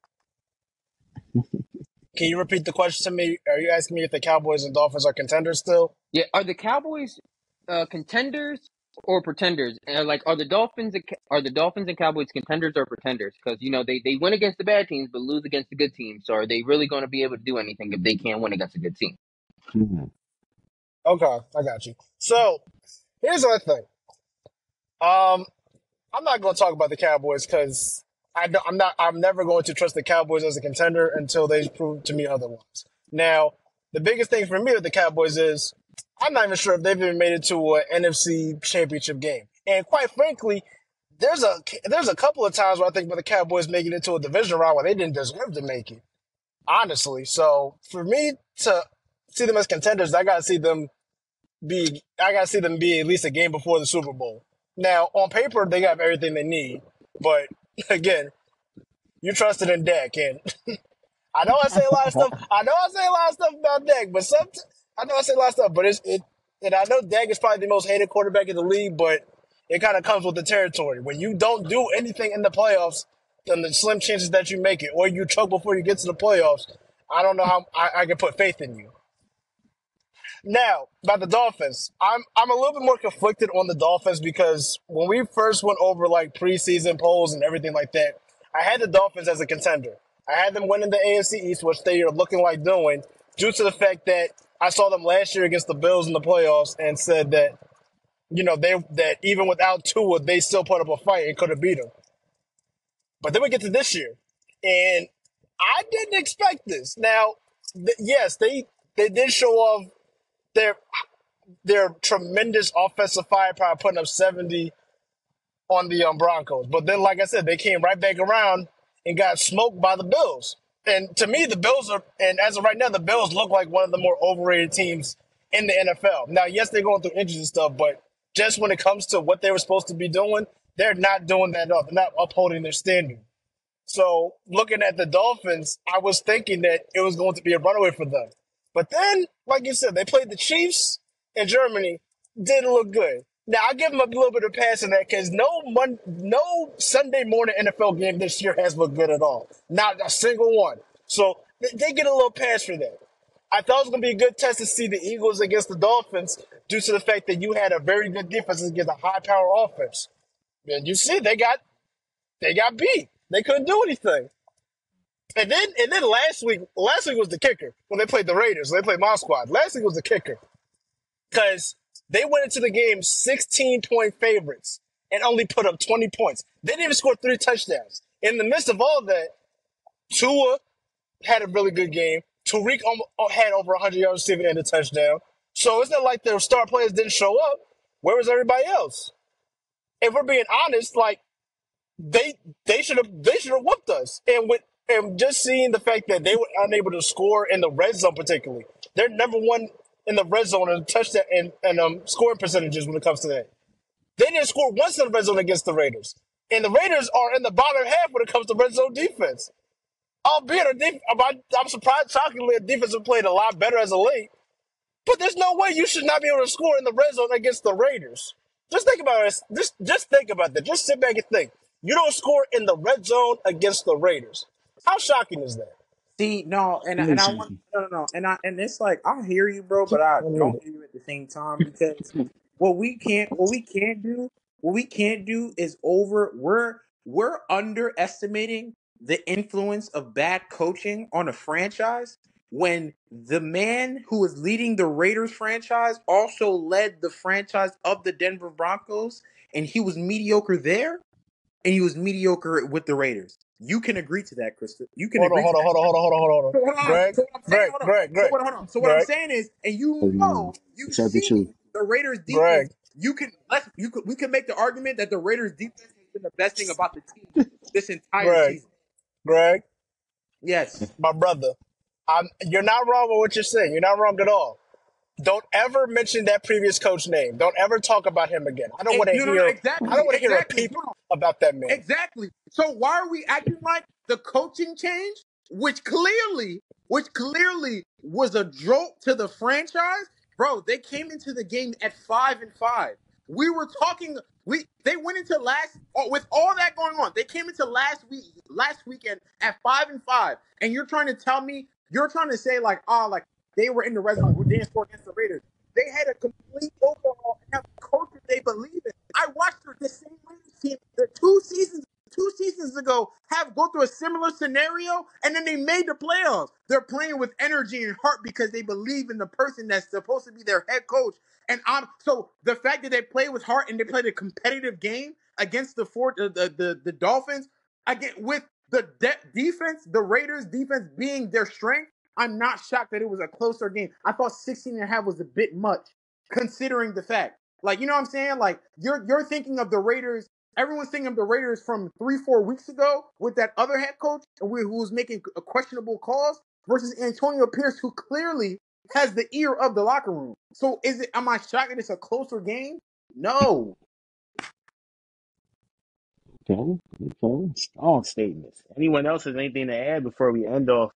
can you repeat the question to me? Are you asking me if the Cowboys and Dolphins are contenders still? Yeah, are the Cowboys uh, contenders or pretenders? And like, are the Dolphins are the Dolphins and Cowboys contenders or pretenders? Because you know they they win against the bad teams but lose against the good teams. So are they really going to be able to do anything if they can't win against a good team? Mhm. Okay, I got you. So here's the thing. Um, I'm not going to talk about the Cowboys because I don't- I'm not. I'm never going to trust the Cowboys as a contender until they prove to me otherwise. Now, the biggest thing for me with the Cowboys is I'm not even sure if they've even made it to an NFC Championship game. And quite frankly, there's a there's a couple of times where I think about the Cowboys making it to a division round where they didn't deserve to make it. Honestly, so for me to see them as contenders, I got to see them be I gotta see them be at least a game before the Super Bowl. Now, on paper, they got everything they need, but again, you trusted in Dak, and I know I say a lot of stuff. I know I say a lot of stuff about Dak, but some I know I said a lot of stuff, but it's it. And I know Dak is probably the most hated quarterback in the league, but it kind of comes with the territory. When you don't do anything in the playoffs, then the slim chances that you make it, or you choke before you get to the playoffs, I don't know how I, I can put faith in you. Now, about the Dolphins, I'm I'm a little bit more conflicted on the Dolphins because when we first went over like preseason polls and everything like that, I had the Dolphins as a contender. I had them winning the AFC East, which they are looking like doing, due to the fact that I saw them last year against the Bills in the playoffs and said that you know they that even without Tua, they still put up a fight and could have beat them. But then we get to this year, and I didn't expect this. Now, th- yes, they they did show off their their tremendous offensive firepower, putting up seventy on the um, Broncos. But then, like I said, they came right back around and got smoked by the Bills. And to me, the Bills are, and as of right now, the Bills look like one of the more overrated teams in the NFL. Now, yes, they're going through injuries and stuff, but just when it comes to what they were supposed to be doing, they're not doing that up. They're not upholding their standard. So looking at the Dolphins, I was thinking that it was going to be a runaway for them. But then, like you said, they played the Chiefs in Germany, didn't look good. Now I give them a little bit of pass in that because no mon- no Sunday morning NFL game this year has looked good at all. Not a single one. So they, they get a little pass for that. I thought it was going to be a good test to see the Eagles against the Dolphins due to the fact that you had a very good defense against a high power offense. And you see, they got they got beat. They couldn't do anything. And then and then last week, last week was the kicker when they played the Raiders. They played my squad. Last week was the kicker because they went into the game 16 point favorites and only put up 20 points. They didn't even score three touchdowns. In the midst of all that, Tua had a really good game. Tyreek uh, had over 100 yards receiving and a touchdown. So it's not like their star players didn't show up. Where was everybody else? If we're being honest, like they they should have they should have whooped us. And with and just seeing the fact that they were unable to score in the red zone, particularly, they're number one in the red zone and touchdown and, and um scoring percentages when it comes to that. They didn't score once in the red zone against the Raiders. And the Raiders are in the bottom half when it comes to red zone defense. Albeit, our def- I'm, surprised, shockingly, a defense have played a lot better as of late. But there's no way you should not be able to score in the red zone against the Raiders. Just think about it. Just, just think about that. Just sit back and think. You don't score in the red zone against the Raiders. How shocking is that? See, no, and and I want no, no, no, and I and it's like I hear you, bro, but I don't hear you at the same time because what we can't, what we can't do, what we can't do is over. We're we're underestimating the influence of bad coaching on a franchise when the man who is leading the Raiders franchise also led the franchise of the Denver Broncos, and he was mediocre there, and he was mediocre with the Raiders. You can agree to that, Krista. You can Hold on, agree to hold on, that. hold on, hold on, hold on, hold on. Hold on. Greg, So what I'm saying, Greg, hold on. Greg, So what? Hold on. So what I'm saying is, and you Hold know, you've Tell the truth. the Raiders Greg, defense. You can let's you could we can make the argument that the Raiders defense has been the best thing about the team this entire Greg, season. Greg, Yes. my brother. I'm, you're not wrong with what you're saying. You're not wrong at all. Don't ever mention that previous coach name. Don't ever talk about him again. I don't want to hear. I don't want to hear a peep about that man. Exactly. So why are we acting like the coaching change, which clearly, which clearly was a jolt to the franchise, bro? They came into the game at five and five. We were talking. We they went into last oh, with all that going on. They came into last week, last weekend at five and five, and you're trying to tell me you're trying to say like, oh, like they were in the red zone, we didn't against the Raiders. They had a complete overhaul and have a that they believe in. I watched the the same Raiders team the two seasons two seasons ago have go through a similar scenario and then they made the playoffs. They're playing with energy and heart because they believe in the person that's supposed to be their head coach. And I'm so the fact that they play with heart and they played a competitive game against the four the the, the, the Dolphins again with the de- defense, the Raiders defense being their strength. I'm not shocked that it was a closer game. I thought 16 and a half was a bit much considering the fact. Like, you know what I'm saying? Like, you're you're thinking of the Raiders. Everyone's thinking of the Raiders from three, four weeks ago with that other head coach who was making a questionable calls versus Antonio Pierce, who clearly has the ear of the locker room. So, is it? Am I shocked that it's a closer game? No. Okay, okay. Strong statements. Anyone else has anything to add before we end off?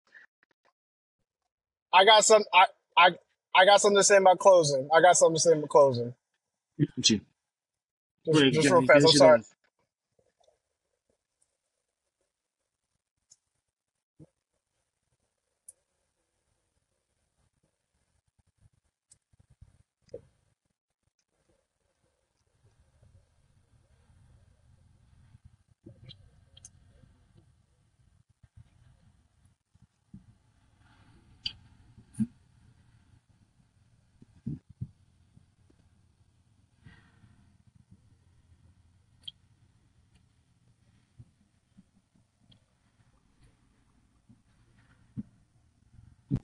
I got some. I I I got something to say about closing. I got something to say about closing. Just just real fast. I'm sorry. off.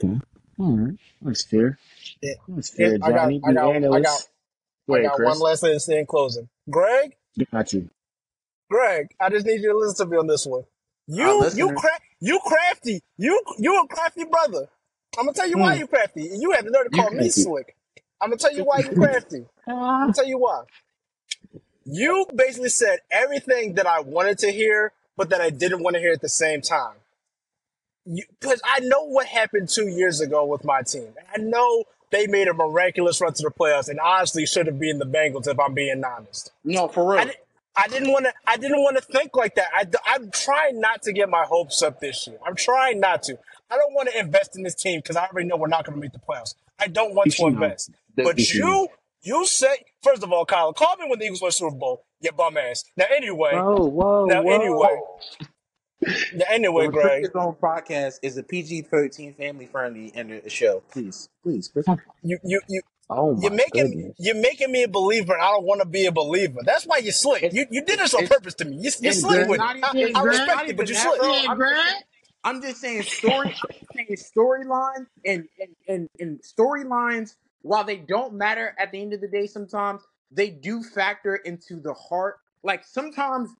Okay. All right, that's fair. Yeah. That's And fair, I got, Johnny. I The got, I got, analyst. Go I ahead, got one Chris. last thing to say in closing. Greg, Got you. Greg, I just need you to listen to me on this one. I'm You, you listening. cra- you crafty. You, you a crafty brother. I'm gonna tell you why Mm, you crafty. You had the nerve to you call me crafty. slick. I'm gonna tell you why you crafty. I'm gonna tell you why. You basically said everything that I wanted to hear, but that I didn't want to hear at the same time. Because I know what happened two years ago with my team. I know they made a miraculous run to the playoffs, and honestly should have been the Bengals if I'm being honest. No, for I, real. di- I didn't want to. I didn't want to think like that. I, I'm trying not to get my hopes up this year. I'm trying not to. I don't want to invest in this team because I already know we're not going to make the playoffs. I don't want to invest. But you you, you say first of all, Kyle, call me when the Eagles win Super Bowl. You bum ass. Now anyway, Whoa, whoa, now anyway, whoa! now the anyway, Greg. Restricted Zone podcast is a PG thirteen family friendly and a show. Please, please, Chris. You you you Oh you're my making goodness! you're making me a believer, and I don't want to be a believer. That's why you slick. It's You you did this on it's purpose to me. You you it's, slick with it. not I, even I it's respect not it, but even you that, slick. bro. I'm just saying I'm just saying story. I'm just saying storyline and and and, and storylines. While they don't matter at the end of the day, sometimes they do factor into the heart. Like sometimes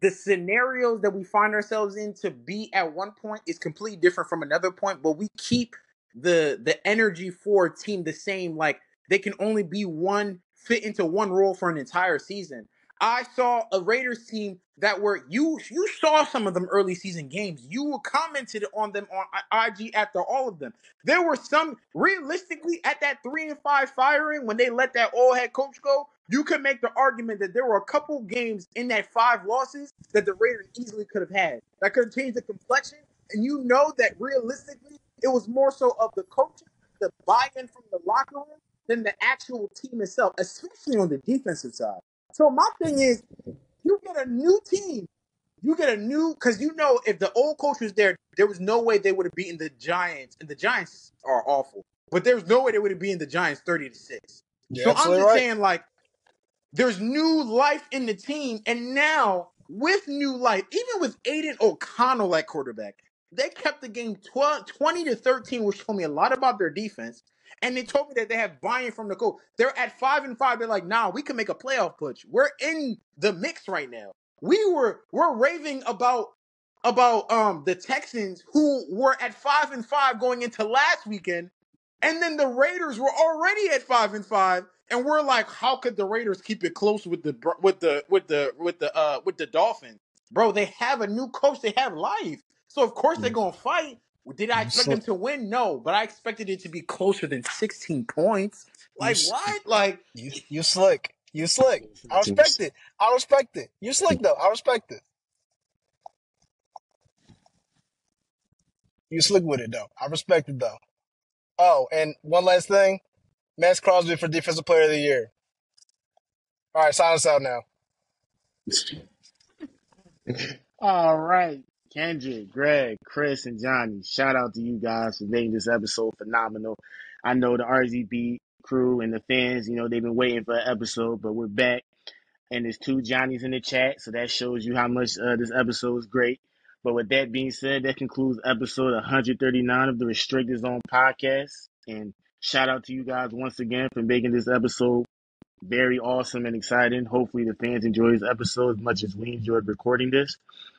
the scenarios that we find ourselves in to be at one point is completely different from another point, but we keep the the energy for a team the same. Like they can only be one fit into one role for an entire season. I saw a Raiders team that were you you saw some of them early season games. You commented on them on IG after all of them. There were some realistically at that three and five firing when they let that old head coach go. You could make the argument that there were a couple games in that five losses that the Raiders easily could have had. That could have changed the complexion. And you know that realistically, it was more so of the coaching, the buy-in from the locker room than the actual team itself, especially on the defensive side. So my thing is, you get a new team. You get a new because you know if the old coach was there, there was no way they would have beaten the Giants, and the Giants are awful. But there's no way they would have beaten the Giants thirty to six. So I'm just right. saying, like, there's new life in the team, and now with new life, even with Aidan O'Connell at quarterback, they kept the game 12, 20 to 13, which told me a lot about their defense. And they told me that they have buy-in from the coach. They're at five and five. They're like, nah, we can make a playoff push. We're in the mix right now. We were we're raving about about um the Texans who were at five and five going into last weekend, and then the Raiders were already at five and five, and we're like, how could the Raiders keep it close with the with the with the with the uh with the Dolphins, bro? They have a new coach. They have life, so of course they're gonna fight. Did I You expect them to win? No, but I expected it to be closer than sixteen points. Like s- what? Like you you slick. You slick. I respect it. I respect it. You slick though. I respect it. You slick with it though. I respect it though. Oh, and one last thing, Maxx Crosby for Defensive Player of the Year. All right, sign us out now. All right. Kendrick, Greg, Chris, and Johnny, shout out to you guys for making this episode phenomenal. I know the RZP crew and the fans, you know, they've been waiting for an episode, but we're back. And there's two Johnnies in the chat, so that shows you how much uh, this episode is great. But with that being said, that concludes episode 139 of the Restricted Zone podcast. And shout out to you guys once again for making this episode very awesome and exciting. Hopefully, the fans enjoy this episode as much as we enjoyed recording this.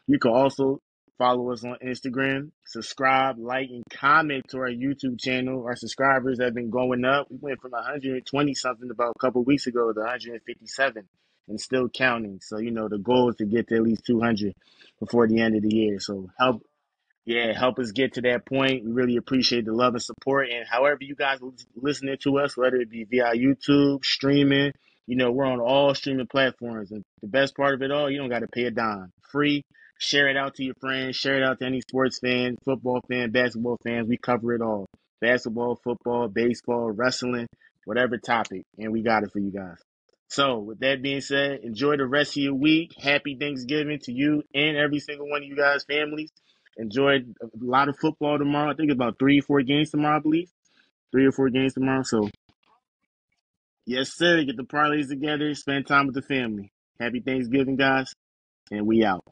You can also follow us on Instagram, subscribe, like, and comment to our YouTube channel. Our subscribers have been going up. We went from 120 something about a couple weeks ago to 157 and still counting. So, you know, the goal is to get to at least 200 before the end of the year. So, help yeah, help us get to that point. We really appreciate the love and support. And however you guys listening to us, whether it be via YouTube, streaming, you know, we're on all streaming platforms. And the best part of it all, you don't got to pay a dime. Free. Share it out to your friends. Share it out to any sports fan, football fan, basketball fans. We cover it all. Basketball, football, baseball, wrestling, whatever topic. And we got it for you guys. So, with that being said, enjoy the rest of your week. Happy Thanksgiving to you and every single one of you guys' families. Enjoy a lot of football tomorrow. I think about three, or four games tomorrow, I believe. Three or four games tomorrow. So, yes, sir. Get the parlays together. Spend time with the family. Happy Thanksgiving, guys. And we out.